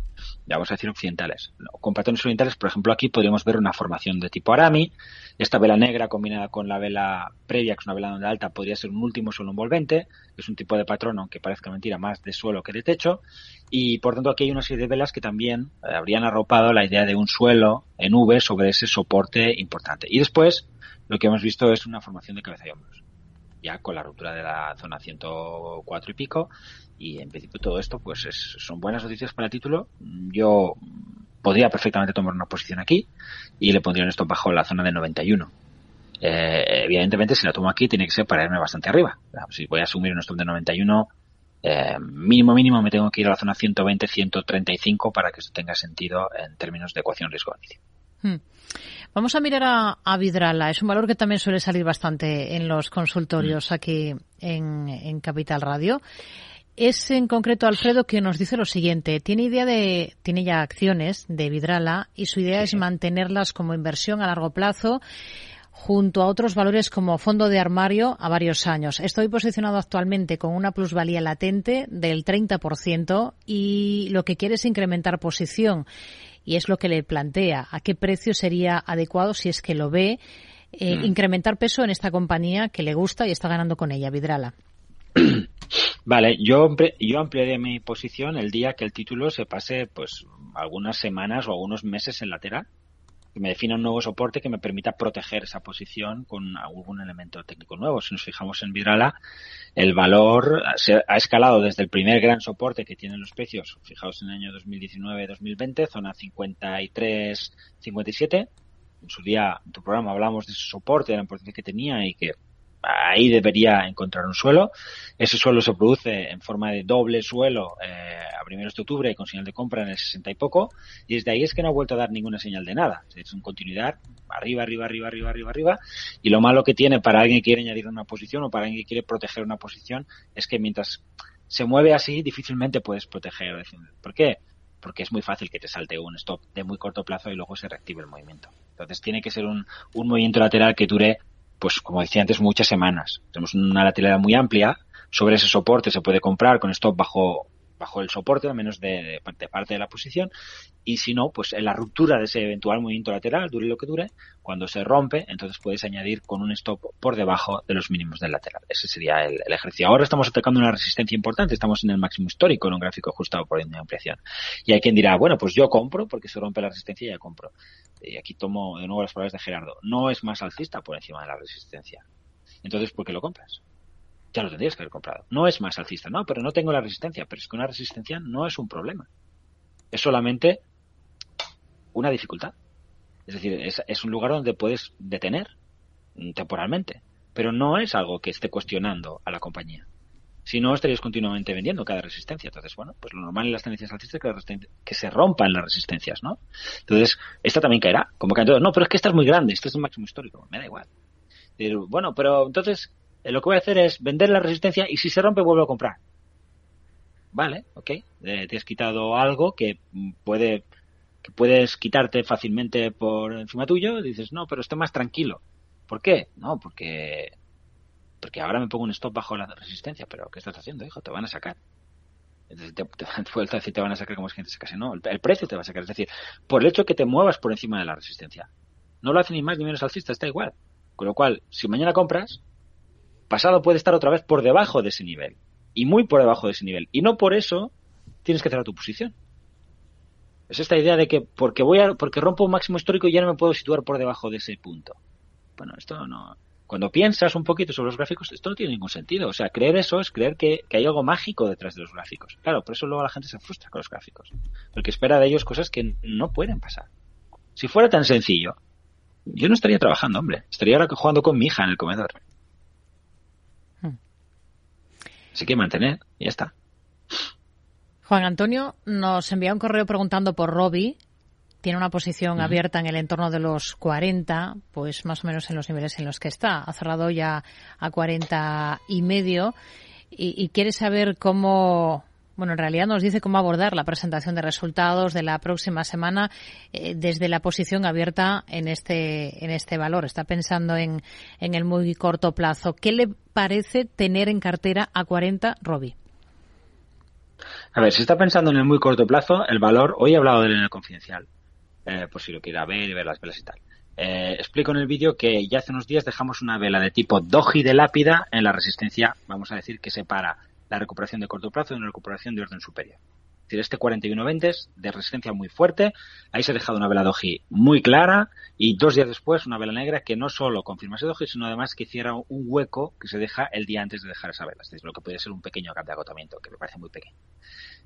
Ya vamos a decir occidentales. Con patrones orientales, por ejemplo, aquí podríamos ver una formación de tipo Arami. Esta vela negra combinada con la vela previa, que es una vela de alta, podría ser un último suelo envolvente. Es un tipo de patrón, aunque parezca mentira, más de suelo que de techo. Y por tanto, aquí hay una serie de velas que también eh, habrían arropado la idea de un suelo en V sobre ese soporte importante. Y después, lo que hemos visto es una formación de cabeza y hombros ya con la ruptura de la zona 104 y pico y en principio todo esto pues es, son buenas noticias para el título yo podría perfectamente tomar una posición aquí y le pondría esto bajo la zona de 91 eh, evidentemente si la tomo aquí tiene que ser para irme bastante arriba si voy a asumir un stop de 91 eh, mínimo mínimo me tengo que ir a la zona 120 135 para que esto tenga sentido en términos de ecuación riesgo-beneficio hmm. Vamos a mirar a, a, Vidrala. Es un valor que también suele salir bastante en los consultorios aquí en, en Capital Radio. Es en concreto Alfredo que nos dice lo siguiente. Tiene idea de, tiene ya acciones de Vidrala y su idea es mantenerlas como inversión a largo plazo junto a otros valores como fondo de armario a varios años. Estoy posicionado actualmente con una plusvalía latente del 30% y lo que quiere es incrementar posición y es lo que le plantea. ¿A qué precio sería adecuado si es que lo ve? Eh, Mm. Incrementar peso en esta compañía que le gusta y está ganando con ella, Vidrala. Vale, yo, yo ampliaré mi posición el día que el título se pase pues algunas semanas o algunos meses en lateral, que me defina un nuevo soporte que me permita proteger esa posición con algún elemento técnico nuevo. Si nos fijamos en Vidrala, el valor se ha escalado desde el primer gran soporte que tienen los precios, fijaos en el año 2019-2020, zona 53-57. En su día, en tu programa hablamos de ese soporte, de la importancia que tenía y que ahí debería encontrar un suelo. Ese suelo se produce en forma de doble suelo eh, a primeros de octubre con señal de compra en el 60 y poco. Y desde ahí es que no ha vuelto a dar ninguna señal de nada. Es en continuidad, arriba, arriba, arriba, arriba, arriba, arriba. Y lo malo que tiene para alguien que quiere añadir una posición o para alguien que quiere proteger una posición es que mientras se mueve así, difícilmente puedes proteger. ¿Por qué? Porque es muy fácil que te salte un stop de muy corto plazo y luego se reactive el movimiento. Entonces tiene que ser un, un movimiento lateral que dure pues como decía antes, muchas semanas. Tenemos una lateralidad muy amplia. Sobre ese soporte se puede comprar con stop bajo, bajo el soporte, al menos de, parte, de la posición. Y si no, pues en la ruptura de ese eventual movimiento lateral, dure lo que dure, cuando se rompe, entonces puedes añadir con un stop por debajo de los mínimos del lateral. Ese sería el, ejercicio. Ahora estamos atacando una resistencia importante, estamos en el máximo histórico en un gráfico ajustado por línea de ampliación. Y hay quien dirá, bueno, pues yo compro porque se rompe la resistencia y ya compro. Y aquí tomo de nuevo las palabras de Gerardo. No es más alcista por encima de la resistencia. Entonces, ¿por qué lo compras? Ya lo tendrías que haber comprado. No es más alcista, no, pero no tengo la resistencia. Pero es que una resistencia no es un problema. Es solamente una dificultad. Es decir, es, un lugar donde puedes detener temporalmente. Pero no es algo que esté cuestionando a la compañía. Si no, estarías continuamente vendiendo cada resistencia. Entonces, bueno, pues lo normal en las tendencias alcistas es que, que, se rompan las resistencias, ¿no? Entonces, esta también caerá, como caen todos. No, pero es que esta es muy grande, este es el máximo histórico, me da igual. Bueno, pero entonces, eh, lo que voy a hacer es vender la resistencia y si se rompe, vuelvo a comprar. Vale, ok. Eh, te has quitado algo que puede que puedes quitarte fácilmente por encima tuyo. Dices, no, pero estoy más tranquilo. ¿Por qué? No, porque porque ahora me pongo un stop bajo la resistencia, pero ¿qué estás haciendo, hijo? Te van a sacar. Entonces te, te, te, te van a sacar como si gente se case. No, el, el, precio te va a sacar. Es decir, por el hecho que te muevas por encima de la resistencia. No lo hace ni más ni menos alcista, está igual. Con lo cual, si mañana compras, pasado puede estar otra vez por debajo de ese nivel. Y muy por debajo de ese nivel. Y no por eso tienes que cerrar tu posición. Es esta idea de que porque voy a, porque rompo un máximo histórico ya no me puedo situar por debajo de ese punto. Bueno, esto no, cuando piensas un poquito sobre los gráficos, esto no tiene ningún sentido. O sea, creer eso es creer que, que, hay algo mágico detrás de los gráficos. Claro, por eso luego la gente se frustra con los gráficos. Porque espera de ellos cosas que no pueden pasar. Si fuera tan sencillo, yo no estaría trabajando, hombre. Estaría ahora jugando con mi hija en el comedor. Hmm. Así que mantener, y ya está. Juan Antonio nos envía un correo preguntando por Robbie tiene una posición uh -huh. abierta en el entorno de los 40, pues más o menos en los niveles en los que está. Ha cerrado ya a 40 y medio y, y quiere saber cómo, bueno, en realidad nos dice cómo abordar la presentación de resultados de la próxima semana eh, desde la posición abierta en este, en este valor. Está pensando en, en el muy corto plazo. ¿Qué le parece tener en cartera a 40, Robbie? A ver, si está pensando en el muy corto plazo, el valor, hoy he hablado de él en el confidencial, eh, por si lo quiera ver y ver las velas y tal. Eh, explico en el vídeo que ya hace unos días dejamos una vela de tipo doji de lápida en la resistencia, vamos a decir, que separa la recuperación de corto plazo de una recuperación de orden superior. Es decir, este 41.20 es de resistencia muy fuerte, ahí se ha dejado una vela doji muy clara y dos días después una vela negra que no solo confirma ese doji, sino además que cierra un hueco que se deja el día antes de dejar esa vela. Es decir, lo que puede ser un pequeño gap de agotamiento, que me parece muy pequeño.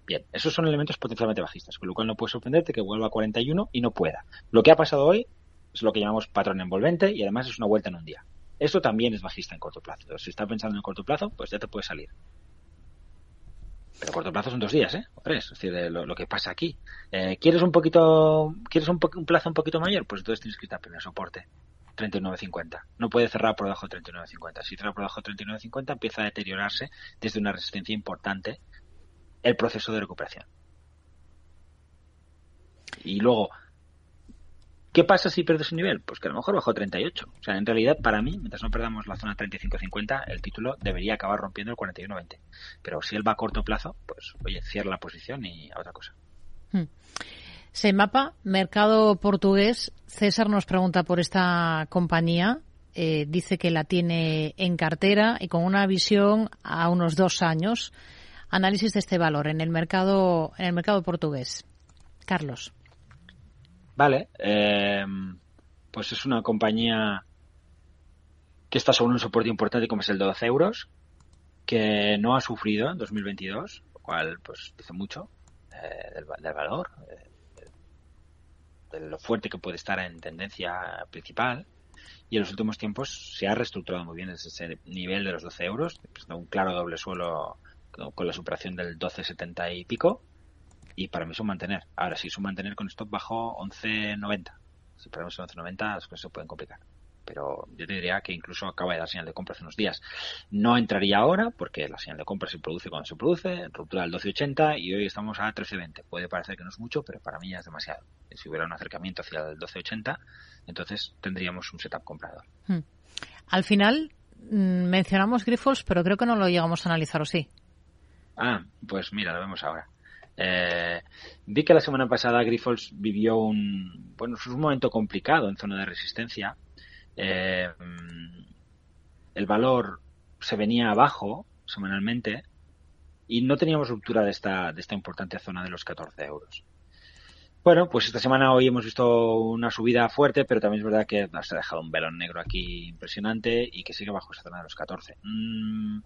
Bien, esos son elementos potencialmente bajistas, con lo cual no puede sorprenderte que vuelva a 41 y no pueda. Lo que ha pasado hoy es lo que llamamos patrón envolvente y además es una vuelta en un día. Eso también es bajista en corto plazo. Entonces, si está pensando en corto plazo, pues ya te puede salir. Pero corto plazo son dos días, ¿eh? O tres. Es decir, lo, lo, que pasa aquí. Eh, ¿Quieres un poquito, quieres un, po un, plazo un poquito mayor? Pues entonces tienes que ir a primer soporte. 39.50. No puede cerrar por debajo de 39.50. Si cierra por debajo de 39.50 empieza a deteriorarse desde una resistencia importante el proceso de recuperación. Y luego, ¿qué pasa si pierdes un nivel? Pues que a lo mejor bajó 38. O sea, en realidad, para mí, mientras no perdamos la zona 35-50, el título debería acabar rompiendo el 41-20. Pero si él va a corto plazo, pues, oye, cierra la posición y a otra cosa. Hmm. mapa mercado portugués. César nos pregunta por esta compañía. Eh, dice que la tiene en cartera y con una visión a unos dos años. Análisis de este valor en el mercado, en el mercado portugués. Carlos. Vale, eh, pues es una compañía que está sobre un soporte importante como es el de 12 euros, que no ha sufrido en 2022, lo cual pues dice mucho eh, del, valor, eh, de lo fuerte que puede estar en tendencia principal. Y en los últimos tiempos se ha reestructurado muy bien ese nivel de los 12 euros, un claro doble suelo con la superación del 12,70 y pico. Y para mí es un mantener. Ahora, si es un mantener con stop bajo 11,90. Si ponemos el 11,90, las cosas se pueden complicar pero yo te diría que incluso acaba de dar señal de compra hace unos días. No entraría ahora porque la señal de compra se produce cuando se produce, ruptura del 12.80 y hoy estamos a 13.20. Puede parecer que no es mucho, pero para mí ya es demasiado. Si hubiera un acercamiento hacia el 12.80, entonces tendríamos un setup comprador. Hmm. Al final mm, mencionamos Grifols, pero creo que no lo llegamos a analizar, ¿o sí? Ah, pues mira, lo vemos ahora. Eh, vi que la semana pasada Grifols vivió un, bueno, un momento complicado en zona de resistencia eh, el valor se venía abajo semanalmente y no teníamos ruptura de esta, de esta importante zona de los 14 euros. Bueno, pues esta semana hoy hemos visto una subida fuerte, pero también es verdad que se ha dejado un velón negro aquí impresionante y que sigue bajo esa zona de los 14. Mm,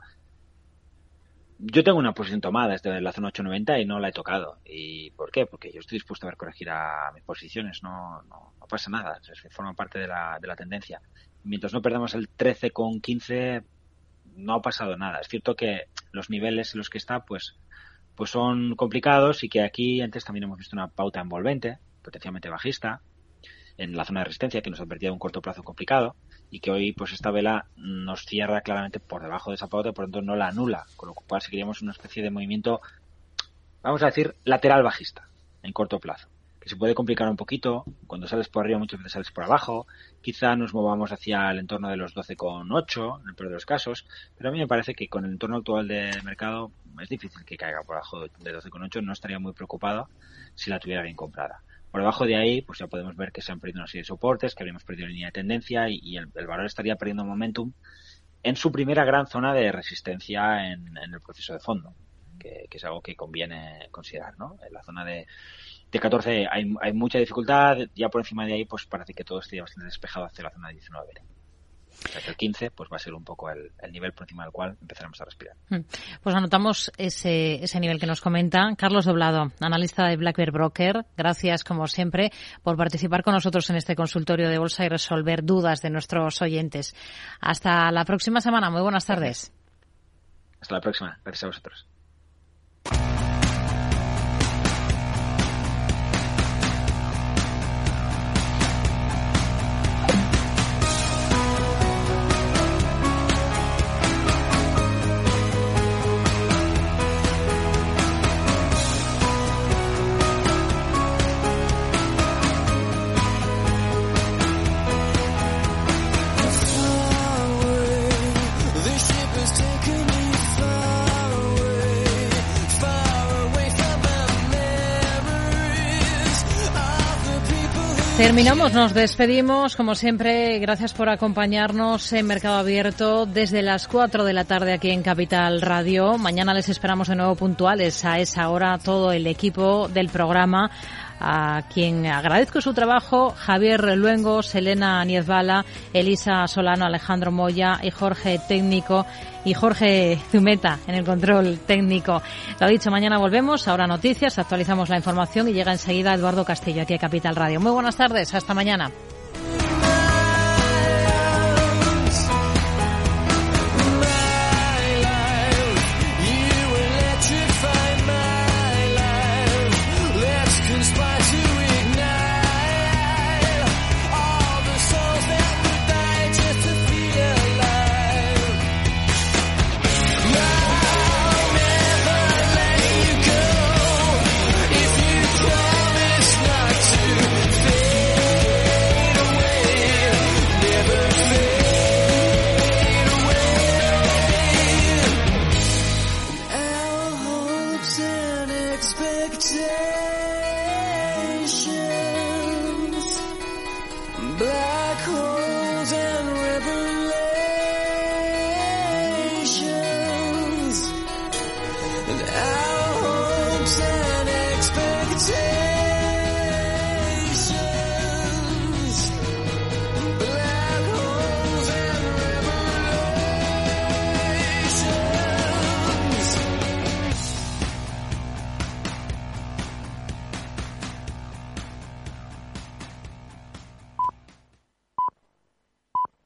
yo tengo una posición tomada desde la zona 890 y no la he tocado. ¿Y por qué? Porque yo estoy dispuesto a ver corregir a mis posiciones, no, no, pasa nada, forma parte de la, de la tendencia. Mientras no perdamos el 13 con 15, no ha pasado nada. Es cierto que los niveles en los que está, pues, pues son complicados y que aquí antes también hemos visto una pauta envolvente, potencialmente bajista, en la zona de resistencia que nos advertía de un corto plazo complicado y que hoy pues esta vela nos cierra claramente por debajo de esa pauta por lo tanto no la anula, con lo cual seguiríamos una especie de movimiento, vamos a decir, lateral bajista en corto plazo que se puede complicar un poquito. Cuando sales por arriba muchas veces sales por abajo. Quizá nos movamos hacia el entorno de los 12,8 en el peor de los casos. Pero a mí me parece que con el entorno actual de mercado es difícil que caiga por abajo de 12,8. No estaría muy preocupado si la tuviera bien comprada. Por debajo de ahí, pues ya podemos ver que se han perdido una serie de soportes, que habríamos perdido línea de tendencia y, el, valor estaría perdiendo momentum en su primera gran zona de resistencia en, el proceso de fondo, que, es algo que conviene considerar, ¿no? En la zona de, de 14 hay, hay, mucha dificultad, ya por encima de ahí pues parece que todo estaría bastante despejado hacia la zona de 19 el 15 pues va a ser un poco el, nivel por encima del cual empezaremos a respirar. Hmm. Pues anotamos ese, ese nivel que nos comenta. Carlos Doblado, analista de Black Bear Broker, gracias como siempre por participar con nosotros en este consultorio de bolsa y resolver dudas de nuestros oyentes. Hasta la próxima semana. Muy buenas tardes. Hasta la próxima. Gracias a vosotros. Terminamos, nos despedimos, como siempre, gracias por acompañarnos en Mercado Abierto desde las 4 de la tarde aquí en Capital Radio. Mañana les esperamos de nuevo puntuales a esa hora todo el equipo del programa a quien agradezco su trabajo, Javier Luengo, Selena Niezbala, Elisa Solano, Alejandro Moya y Jorge Técnico y Jorge Zumeta en el control técnico. Lo dicho, mañana volvemos, ahora noticias, actualizamos la información y llega enseguida Eduardo Castillo aquí a Capital Radio. Muy buenas tardes, hasta mañana.